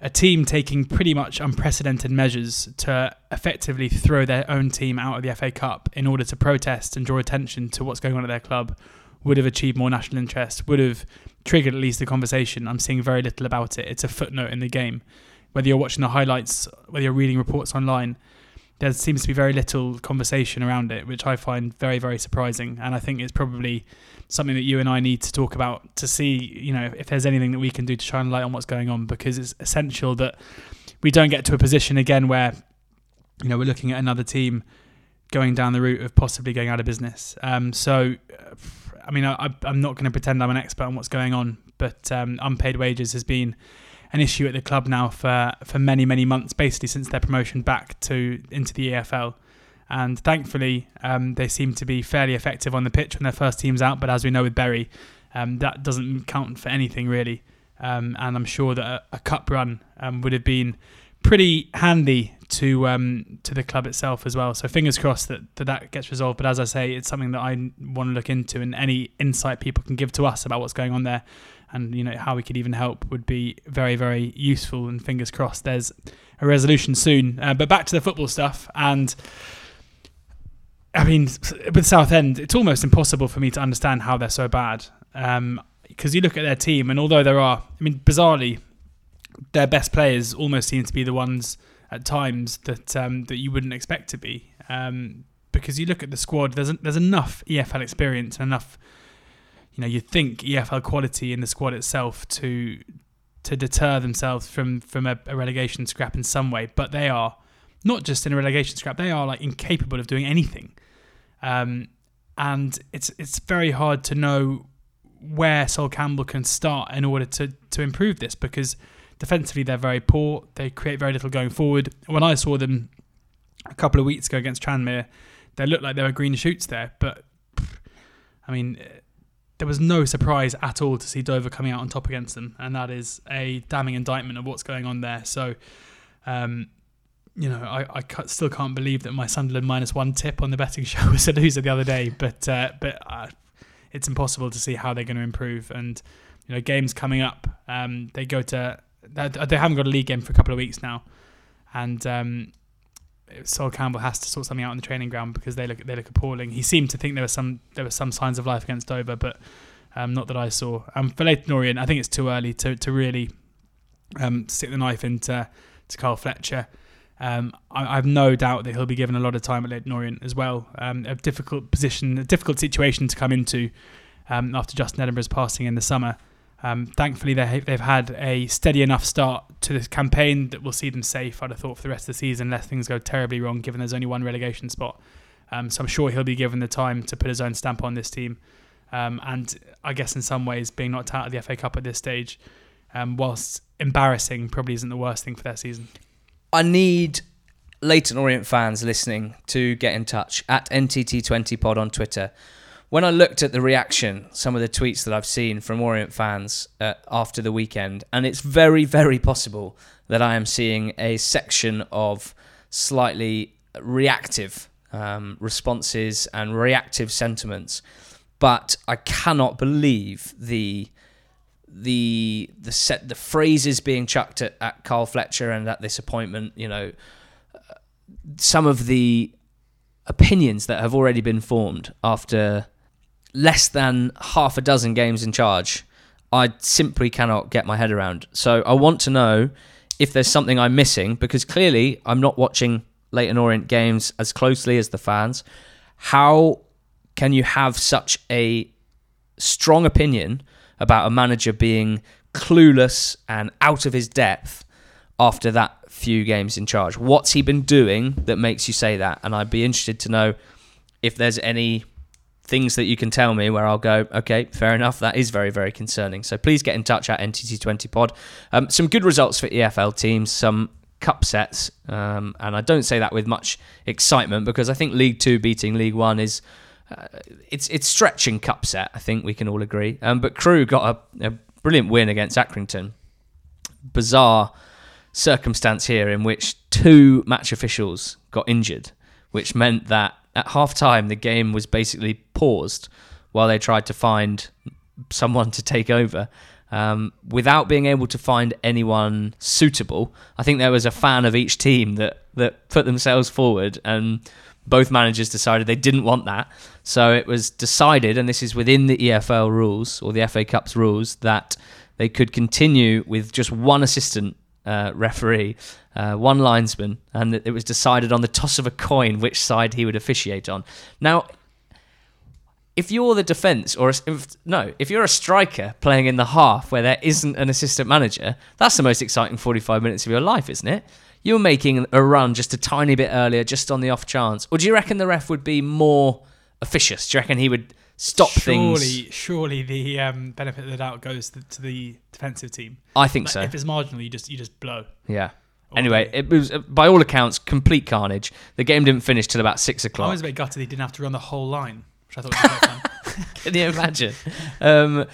a team taking pretty much unprecedented measures to effectively throw their own team out of the FA Cup in order to protest and draw attention to what's going on at their club would have achieved more national interest, would have triggered at least the conversation. I'm seeing very little about it. It's a footnote in the game. Whether you're watching the highlights, whether you're reading reports online, there seems to be very little conversation around it, which I find very, very surprising. And I think it's probably something that you and I need to talk about to see, you know, if there's anything that we can do to shine a light on what's going on, because it's essential that we don't get to a position again where, you know, we're looking at another team going down the route of possibly going out of business. Um, so, uh, I mean, I, I'm not going to pretend I'm an expert on what's going on, but um, unpaid wages has been an issue at the club now for, for many, many months, basically since their promotion back to into the EFL. And thankfully, um, they seem to be fairly effective on the pitch when their first team's out. But as we know with Bury, um, that doesn't count for anything really. Um, and I'm sure that a, a cup run um, would have been pretty handy to um, to the club itself as well. So fingers crossed that, that that gets resolved. But as I say, it's something that I want to look into, and any insight people can give to us about what's going on there, and you know how we could even help would be very very useful. And fingers crossed, there's a resolution soon. Uh, but back to the football stuff and. I mean, with Southend, it's almost impossible for me to understand how they're so bad. Um, because you look at their team, and although there are, I mean, bizarrely, their best players almost seem to be the ones at times that um, that you wouldn't expect to be. Um, because you look at the squad, there's there's enough EFL experience and enough, you know, you think EFL quality in the squad itself to to deter themselves from from a, a relegation scrap in some way. But they are not just in a relegation scrap; they are like incapable of doing anything. Um, and it's it's very hard to know where Sol Campbell can start in order to to improve this because defensively they're very poor. They create very little going forward. When I saw them a couple of weeks ago against Tranmere, they looked like there were green shoots there. But I mean, there was no surprise at all to see Dover coming out on top against them, and that is a damning indictment of what's going on there. So. Um, you know, I, I still can't believe that my Sunderland minus one tip on the betting show was a loser the other day. But uh, but uh, it's impossible to see how they're going to improve. And you know, games coming up, um, they go to they haven't got a league game for a couple of weeks now, and um, Sol Campbell has to sort something out on the training ground because they look they look appalling. He seemed to think there was some there were some signs of life against Dover, but um, not that I saw. Um, for Leyton Orient, I think it's too early to to really um, stick the knife into to Carl Fletcher. Um, I, I, have no doubt that he'll be given a lot of time at Leyton Orient as well. Um, a difficult position, a difficult situation to come into um, after Justin Edinburgh's passing in the summer. Um, thankfully, they, they've had a steady enough start to this campaign that will see them safe, I'd have thought, for the rest of the season, unless things go terribly wrong, given there's only one relegation spot. Um, so I'm sure he'll be given the time to put his own stamp on this team. Um, and I guess in some ways, being knocked out of the FA Cup at this stage, whilst embarrassing, probably isn't the worst thing for their season. I need Leyton Orient fans listening to get in touch at NTT20pod on Twitter. When I looked at the reaction, some of the tweets that I've seen from Orient fans uh, after the weekend, and it's very, very possible that I am seeing a section of slightly reactive um, responses and reactive sentiments. But I cannot believe the the the set the phrases being chucked at, at Carl Fletcher and at this appointment, you know, some of the opinions that have already been formed after less than half a dozen games in charge, I simply cannot get my head around. So I want to know if there's something I'm missing because clearly I'm not watching Leyton Orient games as closely as the fans. How can you have such a strong opinion about a manager being clueless and out of his depth after that few games in charge. What's he been doing that makes you say that? And I'd be interested to know if there's any things that you can tell me where I'll go, okay, fair enough. That is very, very concerning. So please get in touch at NTT20pod. Um, some good results for EFL teams, some cup sets. Um, and I don't say that with much excitement because I think League Two beating League One is uh, it's it's stretching cup set. I think we can all agree. Um, but Crewe got a, a, brilliant win against Accrington. Bizarre circumstance here in which two match officials got injured, which meant that at half time the game was basically paused while they tried to find someone to take over. Um, without being able to find anyone suitable, I think there was a fan of each team that, that put themselves forward and both managers decided they didn't want that. So it was decided, and this is within the EFL rules or the FA Cup's rules, that they could continue with just one assistant uh, referee, uh, one linesman, and it was decided on the toss of a coin which side he would officiate on. Now, if you're the defence, or if, no, if you're a striker playing in the half where there isn't an assistant manager, that's the most exciting 45 minutes of your life, isn't it? you're making a run just a tiny bit earlier, just on the off chance? Or do you reckon the ref would be more officious? Do you reckon he would stop surely, things? Surely, the um, benefit of the doubt goes to, to the defensive team. I think so. If it's marginal, you just you just blow. Yeah. Anyway, it was uh, by all accounts complete carnage. The game didn't finish till about six o'clock. I was a bit gutted he didn't have to run the whole line, which I thought was quite fun. Can you imagine? Um,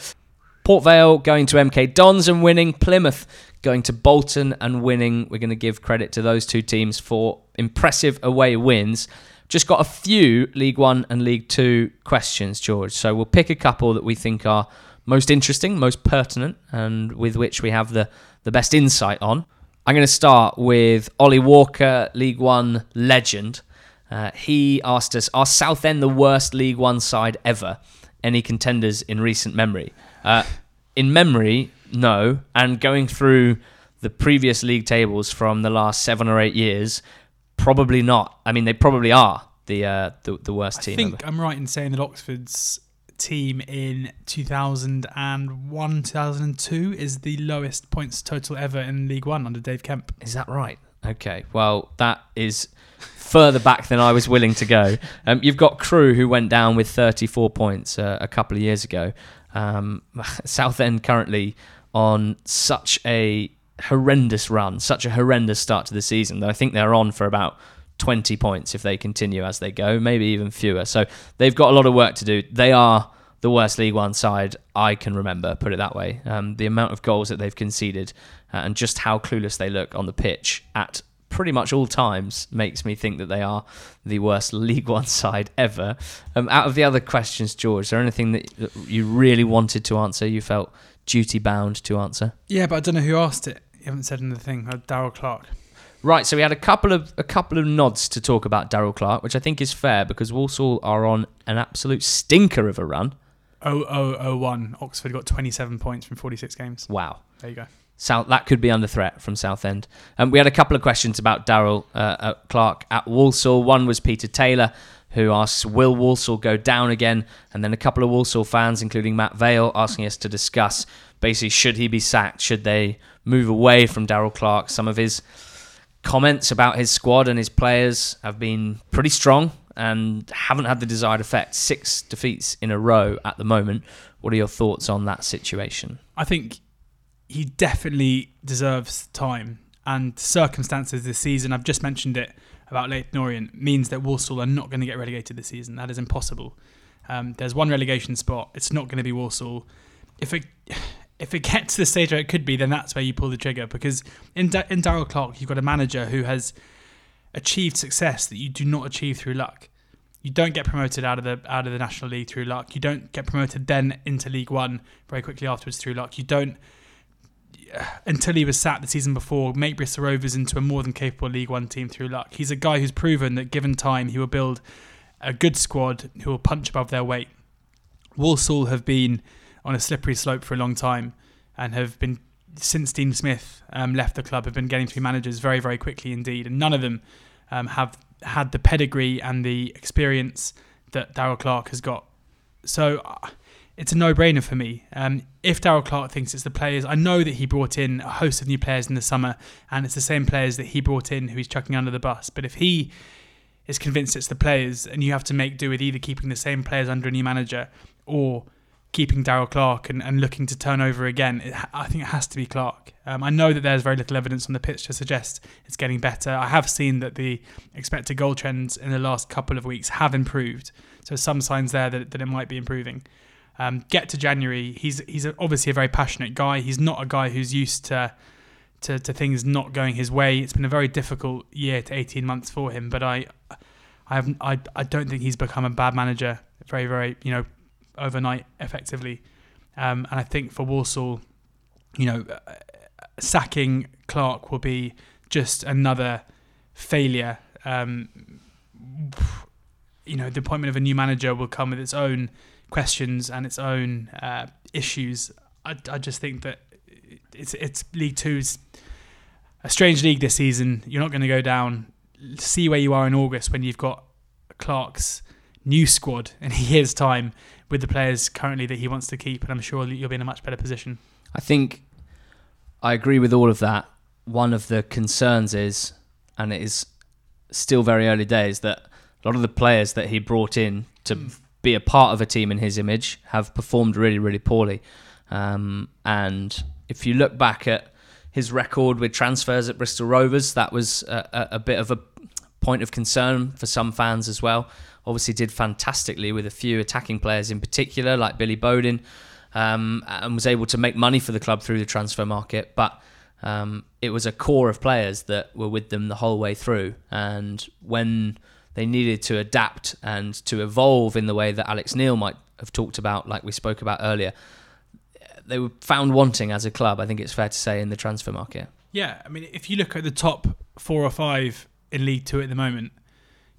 Port Vale going to MK Dons and winning. Plymouth going to Bolton and winning. We're going to give credit to those two teams for impressive away wins. Just got a few League One and League Two questions, George. So we'll pick a couple that we think are most interesting, most pertinent, and with which we have the, the best insight on. I'm going to start with Ollie Walker, League One legend. Uh, he asked us, Are Southend the worst League One side ever? Any contenders in recent memory? Uh, in memory, no. And going through the previous league tables from the last seven or eight years, probably not. I mean, they probably are the uh, the, the worst I team. I think ever. I'm right in saying that Oxford's team in 2001 2002 is the lowest points total ever in League One under Dave Kemp. Is that right? Okay. Well, that is further back than I was willing to go. Um, you've got Crewe who went down with 34 points uh, a couple of years ago. Um, Southend currently on such a horrendous run, such a horrendous start to the season that I think they're on for about 20 points if they continue as they go, maybe even fewer. So they've got a lot of work to do. They are the worst League One side I can remember, put it that way. Um, the amount of goals that they've conceded uh, and just how clueless they look on the pitch at pretty much all times makes me think that they are the worst League One side ever. Um, out of the other questions, George, is there anything that that you really wanted to answer? You felt duty bound to answer? Yeah, but I don't know who asked it. You haven't said anything. Uh, Darrell Clarke. Right, so we had a couple of a couple of nods to talk about Darrell Clarke, which I think is fair because Walsall are on an absolute stinker of a run. 0001. Oxford got 27 points from 46 games. Wow. There you go. South that could be under threat from Southend. Um, we had a couple of questions about Darrell uh, uh, Clarke at Walsall. One was Peter Taylor, who asks, "Will Walsall go down again?" And then a couple of Walsall fans, including Matt Vale, asking us to discuss basically should he be sacked? Should they move away from Darrell Clarke? Some of his comments about his squad and his players have been pretty strong and haven't had the desired effect. Six defeats in a row at the moment. What are your thoughts on that situation? I think he definitely deserves time and circumstances this season. I've just mentioned it about Leyton Orient means that Walsall are not going to get relegated this season. That is impossible. Um, there's one relegation spot. It's not going to be Walsall. If it if it gets to the stage where it could be, then that's where you pull the trigger. Because in Da- in Darrell Clarke, you've got a manager who has achieved success that you do not achieve through luck. You don't get promoted out of the out of the National League through luck. You don't get promoted then into League One very quickly afterwards through luck. You don't until he was sacked the season before, make Bristol Rovers into a more than capable League One team through luck. He's a guy who's proven that given time, he will build a good squad who will punch above their weight. Walsall have been on a slippery slope for a long time and have been, since Dean Smith um, left the club, have been getting through managers very, very quickly indeed. And none of them um, have had the pedigree and the experience that Darrell Clarke has got. So uh, it's a no-brainer for me. Um, if Darrell Clarke thinks it's the players, I know that he brought in a host of new players in the summer, and it's the same players that he brought in who he's chucking under the bus. But if he is convinced it's the players, and you have to make do with either keeping the same players under a new manager or keeping Darrell Clarke and, and looking to turn over again, it, I think it has to be Clarke. Um, I know that there's very little evidence on the pitch to suggest it's getting better. I have seen that the expected goal trends in the last couple of weeks have improved, so some signs there that, that it might be improving. Um, get to January, he's he's obviously a very passionate guy. He's not a guy who's used to, to to things not going his way. It's been a very difficult year to 18 months for him, but I I have I, I don't think he's become a bad manager very very you know overnight effectively. Um, and I think for Walsall, you know, uh, sacking Clarke will be just another failure. Um, you know, the appointment of a new manager will come with its own questions and its own uh, issues. I, I just think that it's it's League Two's a strange league this season. You're not going to go down. See where you are in August when you've got Clarke's new squad in a year's time with the players currently that he wants to keep, and I'm sure you'll be in a much better position. I think I agree with all of that. One of the concerns is, and it is still very early days, that a lot of the players that he brought in to Mm. Be a part of a team in his image have performed really, really poorly. Um, and if you look back at his record with transfers at Bristol Rovers, that was a, a, bit of a point of concern for some fans as well. Obviously, did fantastically with a few attacking players in particular, like Billy Bodin, um, and was able to make money for the club through the transfer market. But um, it was a core of players that were with them the whole way through. And when they needed to adapt and to evolve in the way that Alex Neil might have talked about, like we spoke about earlier, they were found wanting as a club. I think it's fair to say in the transfer market. Yeah, I mean, if you look at the top four or five in League Two at the moment,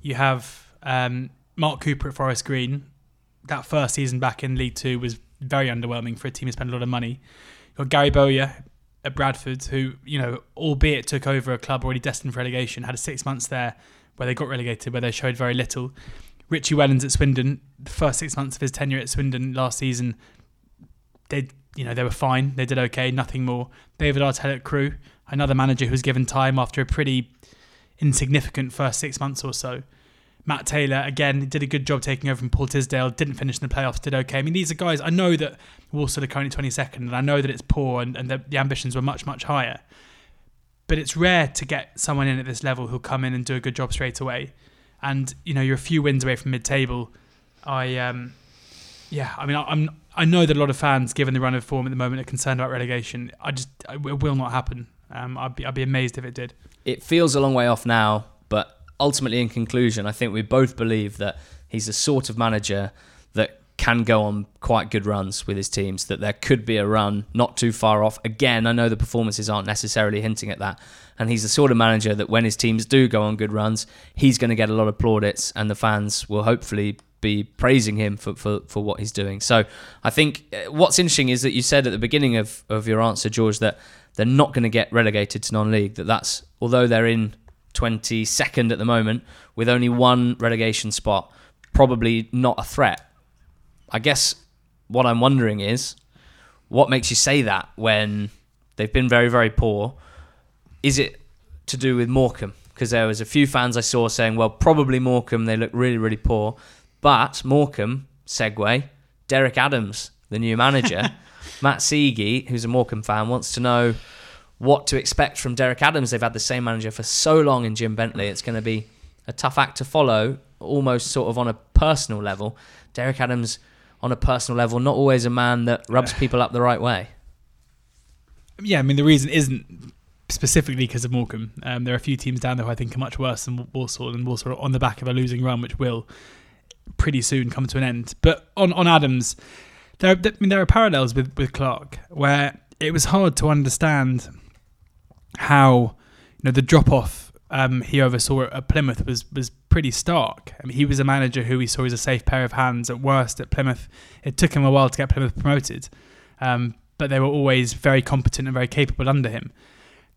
you have um, Mark Cooper at Forest Green. That first season back in League Two was very underwhelming for a team who spent a lot of money. You've got Gary Bowyer at Bradford, who you know, albeit took over a club already destined for relegation, had a six months there where they got relegated, where they showed very little. Richie Wellens at Swindon, the first six months of his tenure at Swindon last season, they you know they were fine, they did okay, nothing more. David Artell at Crewe, another manager who was given time after a pretty insignificant first six months or so. Matt Taylor again did a good job taking over from Paul Tisdale. Didn't finish in the playoffs. Did okay. I mean, these are guys. I know that Walsall are currently twenty second, and I know that it's poor, and, and the ambitions were much much higher. But it's rare to get someone in at this level who'll come in and do a good job straight away. And you know, you're a few wins away from mid table. I um, yeah. I mean, I, I'm. I know that a lot of fans, given the run of form at the moment, are concerned about relegation. I just it will not happen. Um, I'd be I'd be amazed if it did. It feels a long way off now, but ultimately, in conclusion, I think we both believe that he's the sort of manager that can go on quite good runs with his teams, that there could be a run not too far off. Again, I know the performances aren't necessarily hinting at that. And he's the sort of manager that when his teams do go on good runs, he's going to get a lot of plaudits, and the fans will hopefully be praising him for, for, for what he's doing. So I think uh, what's interesting is that you said at the beginning of, of your answer, George, that they're not going to get relegated to non league. That that's, although they're in 22nd at the moment with only one relegation spot, probably not a threat. I guess what I'm wondering is what makes you say that when they've been very, very poor? Is it to do with Morecambe? Because there was a few fans I saw saying, well, probably Morecambe, they look really, really poor. But Morecambe, segue, Derek Adams, the new manager, Matt Seege, who's a Morecambe fan, wants to know what to expect from Derek Adams. They've had the same manager for so long in Jim Bentley. It's going to be a tough act to follow, almost sort of on a personal level. Derek Adams, on a personal level, not always a man that rubs people up the right way. Yeah, I mean, the reason isn't specifically because of Morecambe. Um, there are a few teams down there who I think are much worse than Walsall, and Walsall are on the back of a losing run, which will pretty soon come to an end. But on, on Adams, there, I mean, there are parallels with, with Clarke, where it was hard to understand how you know the drop off um, he oversaw at Plymouth was was pretty stark. I mean, he was a manager who we saw as a safe pair of hands at worst at Plymouth. It took him a while to get Plymouth promoted, um, but they were always very competent and very capable under him.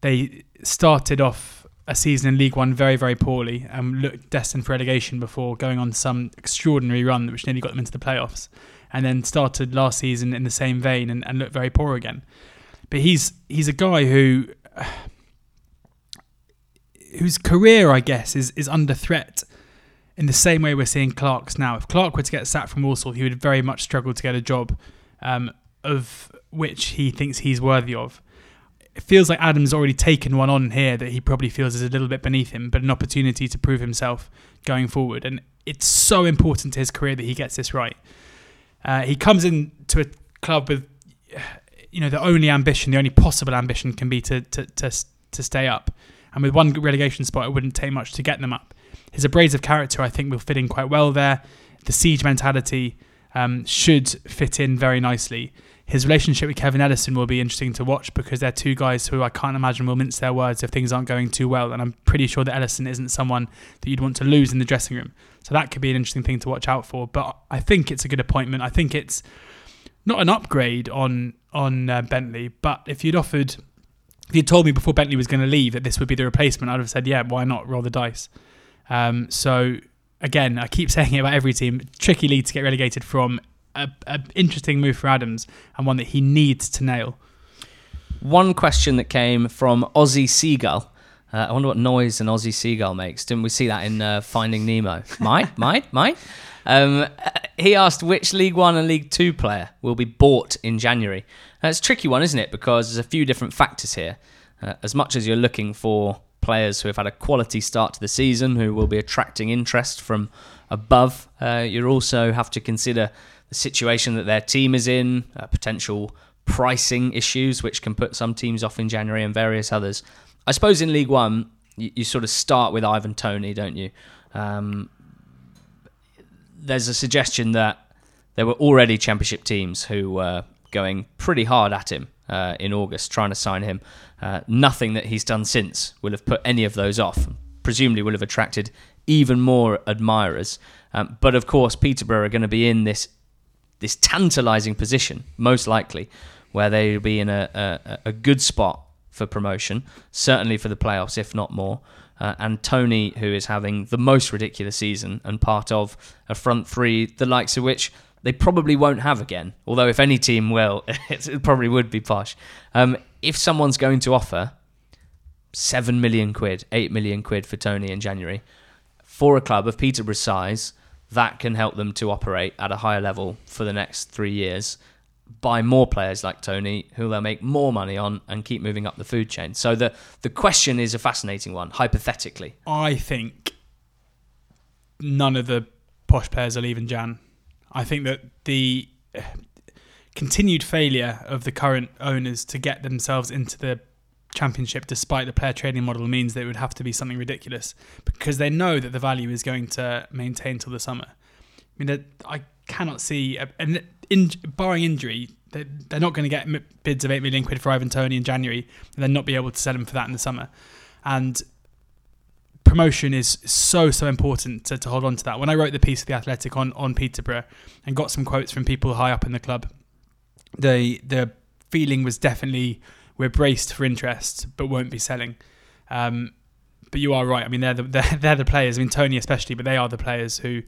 They started off a season in League One very very poorly and looked destined for relegation before going on some extraordinary run which nearly got them into the playoffs, and then started last season in the same vein and, and looked very poor again. But he's he's a guy who whose career, I guess, is is under threat in the same way we're seeing Clarke's now. If Clarke were to get sacked from Walsall, he would very much struggle to get a job um, of which he thinks he's worthy of. It feels like Adams already taken one on here that he probably feels is a little bit beneath him, but an opportunity to prove himself going forward. And it's so important to his career that he gets this right. Uh, he comes into a club with, you know, the only ambition, the only possible ambition can be to to to, to stay up. And with one relegation spot, it wouldn't take much to get them up. His abrasive character, I think, will fit in quite well there. The siege mentality um, should fit in very nicely. His relationship with Kevin Ellison will be interesting to watch because they're two guys who I can't imagine will mince their words if things aren't going too well. And I'm pretty sure that Ellison isn't someone that you'd want to lose in the dressing room. So that could be an interesting thing to watch out for. But I think it's a good appointment. I think it's not an upgrade on on uh, Bentley, but if you'd offered if you told me before Bentley was going to leave that this would be the replacement, I'd have said, yeah, why not roll the dice? Um, so again, I keep saying it about every team. Tricky lead to get relegated from. A, a interesting move for Adams and one that he needs to nail. One question that came from Aussie Seagull. Uh, I wonder what noise an Aussie seagull makes. Didn't we see that in uh, Finding Nemo? might, might, might. Um, he asked which League One and League Two player will be bought in January. Uh, it's a tricky one, isn't it? Because there's a few different factors here. Uh, as much as you're looking for players who have had a quality start to the season, who will be attracting interest from above, uh, you also have to consider the situation that their team is in, uh, potential pricing issues, which can put some teams off in January and various others. I suppose in League One, you, you sort of start with Ivan Toney, don't you? Um, there's a suggestion that there were already Championship teams who were going pretty hard at him uh, in August, trying to sign him. Uh, nothing that he's done since will have put any of those off. Presumably, will have attracted even more admirers. Um, but of course, Peterborough are going to be in this this tantalising position, most likely, where they will be in a, a, a good spot for promotion, certainly for the playoffs, if not more. Uh, and Toney, who is having the most ridiculous season and part of a front three, the likes of which they probably won't have again. Although, if any team will, it probably would be posh. Um, if someone's going to offer seven million quid, eight million quid for Toney in January for a club of Peterborough's size, that can help them to operate at a higher level for the next three years. Buy more players like Toney, who they'll make more money on and keep moving up the food chain. So the the question is a fascinating one, hypothetically. I think none of the posh players are leaving Jan. I think that the uh, continued failure of the current owners to get themselves into the championship despite the player trading model means that it would have to be something ridiculous because they know that the value is going to maintain till the summer. I mean, I cannot see, uh, and in, barring injury, they're, they're not going to get bids of 8 million quid for Ivan Toney in January and then not be able to sell him for that in the summer. And promotion is so so important to, to hold on to that. When I wrote the piece of the Athletic on on Peterborough and got some quotes from people high up in the club, the the feeling was definitely we're braced for interest but won't be selling. Um, but you are right. I mean, they're the they're, they're the players. I mean, Toney especially, but they are the players who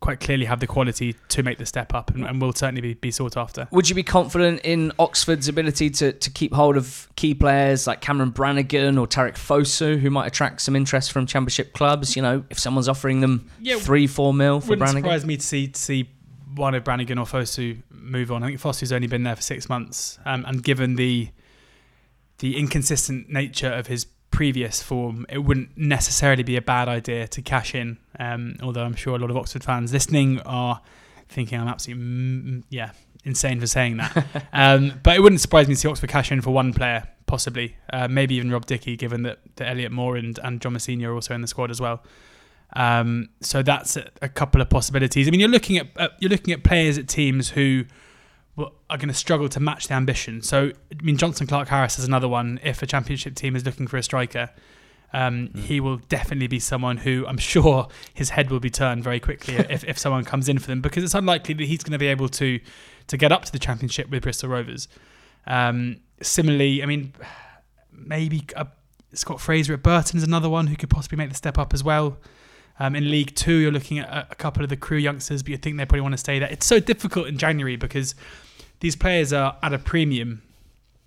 quite clearly have the quality to make the step up and, and will certainly be, be sought after. Would you be confident in Oxford's ability to, to keep hold of key players like Cameron Brannagan or Tariqe Fosu, who might attract some interest from Championship clubs? You know, if someone's offering them yeah, three, four mil for wouldn't surprise me to see to see one of Brannagan or Fosu move on. I think Fosu's only been there for six months, um, and given the the inconsistent nature of his previous form, it wouldn't necessarily be a bad idea to cash in. Um, although I'm sure a lot of Oxford fans listening are thinking I'm absolutely mm, yeah insane for saying that. um, but it wouldn't surprise me to see Oxford cash in for one player, possibly, uh, maybe even Rob Dickie, given that, that Elliott Moore and, and John Mousinho are also in the squad as well. Um, so that's a, a, couple of possibilities. I mean, you're looking at uh, you're looking at players at teams who are going to struggle to match the ambition. So, I mean, Jonson Clarke-Harris is another one. If a championship team is looking for a striker, um, mm. he will definitely be someone who I'm sure his head will be turned very quickly if, if someone comes in for them because it's unlikely that he's going to be able to to get up to the championship with Bristol Rovers. Um, similarly, I mean, maybe uh, Scott Fraser at Burton is another one who could possibly make the step up as well. Um, in League Two, you're looking at a, a couple of the Crewe youngsters, but you think they probably want to stay there. It's so difficult in January because these players are at a premium,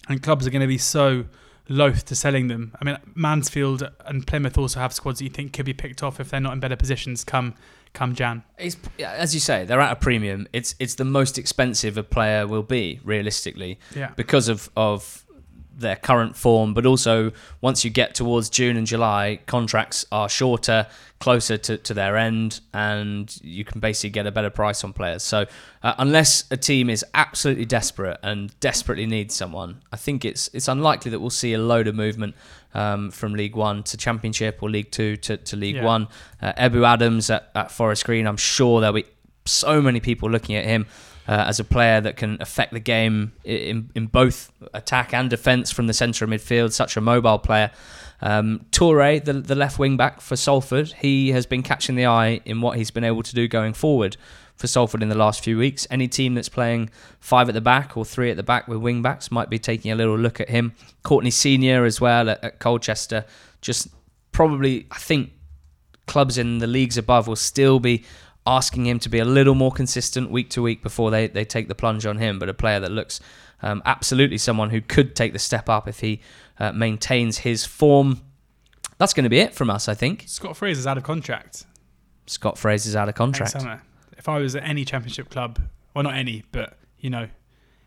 and clubs are going to be so loath to selling them. I mean, Mansfield and Plymouth also have squads that you think could be picked off if they're not in better positions come come Jan. It's, as you say, they're at a premium. It's it's the most expensive a player will be realistically, yeah. because of of their current form, but also once you get towards June and July, contracts are shorter closer to, to their end and you can basically get a better price on players. So, uh, unless a team is absolutely desperate and desperately needs someone, I think it's it's unlikely that we'll see a load of movement um, from League One to Championship or League Two to, to League yeah. One. Uh, Ebou Adams at, at Forest Green, I'm sure there'll be so many people looking at him. Uh, as a player that can affect the game in, in both attack and defence from the centre of midfield, such a mobile player. Um, Touray, the, the left wing back for Salford, he has been catching the eye in what he's been able to do going forward for Salford in the last few weeks. Any team that's playing five at the back or three at the back with wing backs might be taking a little look at him. Courtney Senior as well at, at Colchester. Just probably, I think clubs in the leagues above will still be asking him to be a little more consistent week to week before they, they take the plunge on him. But a player that looks um, absolutely someone who could take the step up if he uh, maintains his form. That's going to be it from us, I think. Scott Fraser's out of contract. Scott Fraser's out of contract. If I was at any championship club, well, not any, but you know,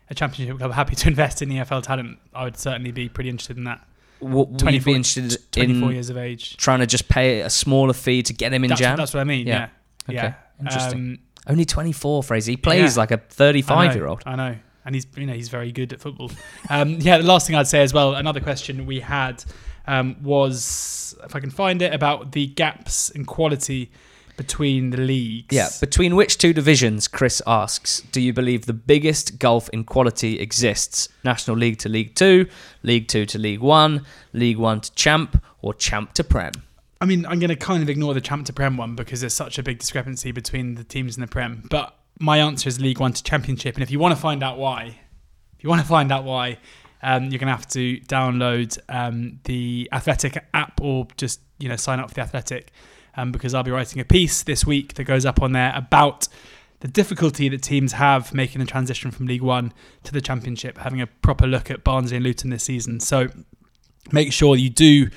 a championship club happy to invest in EFL talent, I would certainly be pretty interested in that. What, 24, be interested 24 years of age. Trying to just pay a smaller fee to get him in that's, jam? That's what I mean, yeah. Yeah. Okay. yeah. Interesting. Um, Only 24, Fraser. He plays yeah. like a 35 year old. I know and he's you know he's very good at football. Um, yeah, the last thing I'd say as well, another question we had um, was if I can find it about the gaps in quality between the leagues. Yeah, between which two divisions? Chris asks. Do you believe the biggest gulf in quality exists? National League to League Two, League Two to League One, League One to Champ, or Champ to Prem? I mean, I'm going to kind of ignore the Champ to Prem one because there's such a big discrepancy between the teams in the Prem, but my answer is League One to Championship. And if you want to find out why, if you want to find out why, um, you're going to have to download um, the Athletic app or just you know sign up for the Athletic um, because I'll be writing a piece this week that goes up on there about the difficulty that teams have making the transition from League One to the Championship, having a proper look at Barnsley and Luton this season. So make sure you do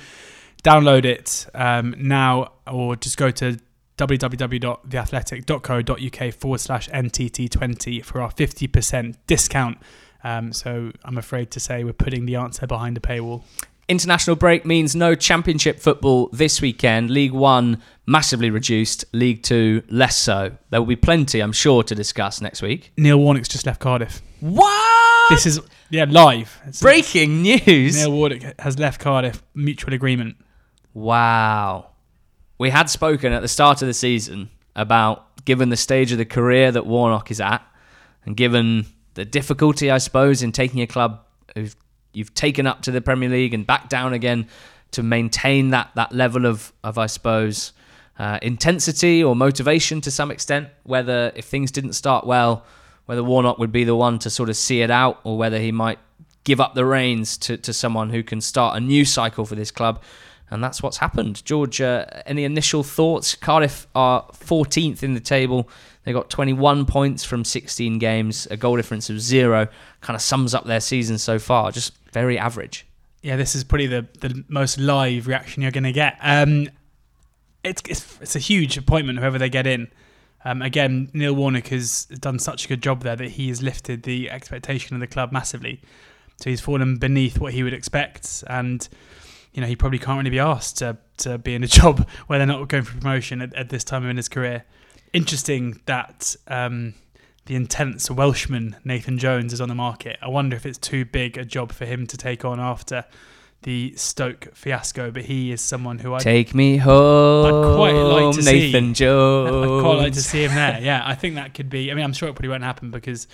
download it um, now or just go to www.theathletic.co.uk forward slash NTT20 for our 50% discount. Um, so I'm afraid to say we're putting the answer behind a paywall. International break means no championship football this weekend. League One massively reduced, League Two less so. There will be plenty, I'm sure, to discuss next week. Neil Warnock's just left Cardiff. What? This is yeah live. It's- breaking news. Neil Warnock has left Cardiff. Mutual agreement. Wow. We had spoken at the start of the season about given the stage of the career that Warnock is at, and given the difficulty, I suppose, in taking a club you've taken up to the Premier League and back down again to maintain that that level of of I suppose uh, intensity or motivation to some extent. Whether if things didn't start well, whether Warnock would be the one to sort of see it out, or whether he might give up the reins to, to someone who can start a new cycle for this club. And that's what's happened. George, uh, any initial thoughts? Cardiff are 14th in the table. They got 21 points from 16 games, a goal difference of zero. Kind of sums up their season so far. Just very average. Yeah, this is probably the, the most live reaction you're going to get. Um, it's, it's it's a huge appointment, whoever they get in. Um, again, Neil Warnock has done such a good job there that he has lifted the expectation of the club massively. So he's fallen beneath what he would expect, and you know he probably can't really be asked to to be in a job where they're not going for promotion at, at this time in his career. Interesting that um, the intense Welshman Nathan Jones is on the market. I wonder if it's too big a job for him to take on after the Stoke fiasco. But he is someone who I Take me home, quite like to see- Nathan Jones. I'd quite like to see him there. Yeah, I think that could be. I mean, I'm sure it probably won't happen because,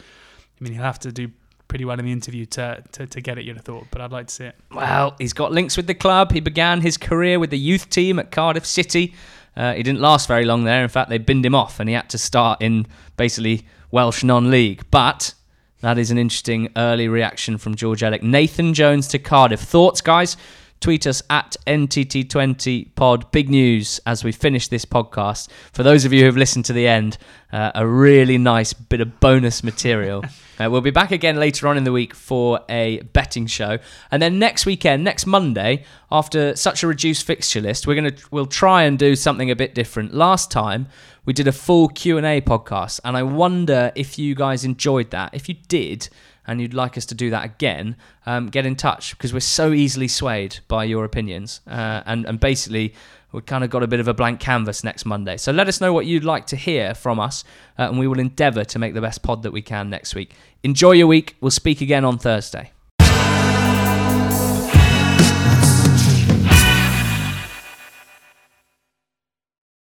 I mean, he'll have to do pretty well in the interview to to, to get it. You'd have thought, but I'd like to see it. Well, he's got links with the club. He began his career with the youth team at Cardiff City. Uh, he didn't last very long there. In fact, they binned him off and he had to start in basically Welsh non league. But that is an interesting early reaction from George Elek. Nathan Jones to Cardiff. Thoughts, guys? Tweet us at NTT20pod. Big news as we finish this podcast. For those of you who have listened to the end, uh, a really nice bit of bonus material. Uh, we'll be back again later on in the week for a betting show, and then next weekend, next Monday, after such a reduced fixture list, we're gonna we'll try and do something a bit different. Last time we did a full Q and A podcast, and I wonder if you guys enjoyed that. If you did, and you'd like us to do that again, um, get in touch because we're so easily swayed by your opinions, uh, and and basically we've kind of got a bit of a blank canvas next Monday. So let us know what you'd like to hear from us, uh, and we will endeavour to make the best pod that we can next week. Enjoy your week. We'll speak again on Thursday.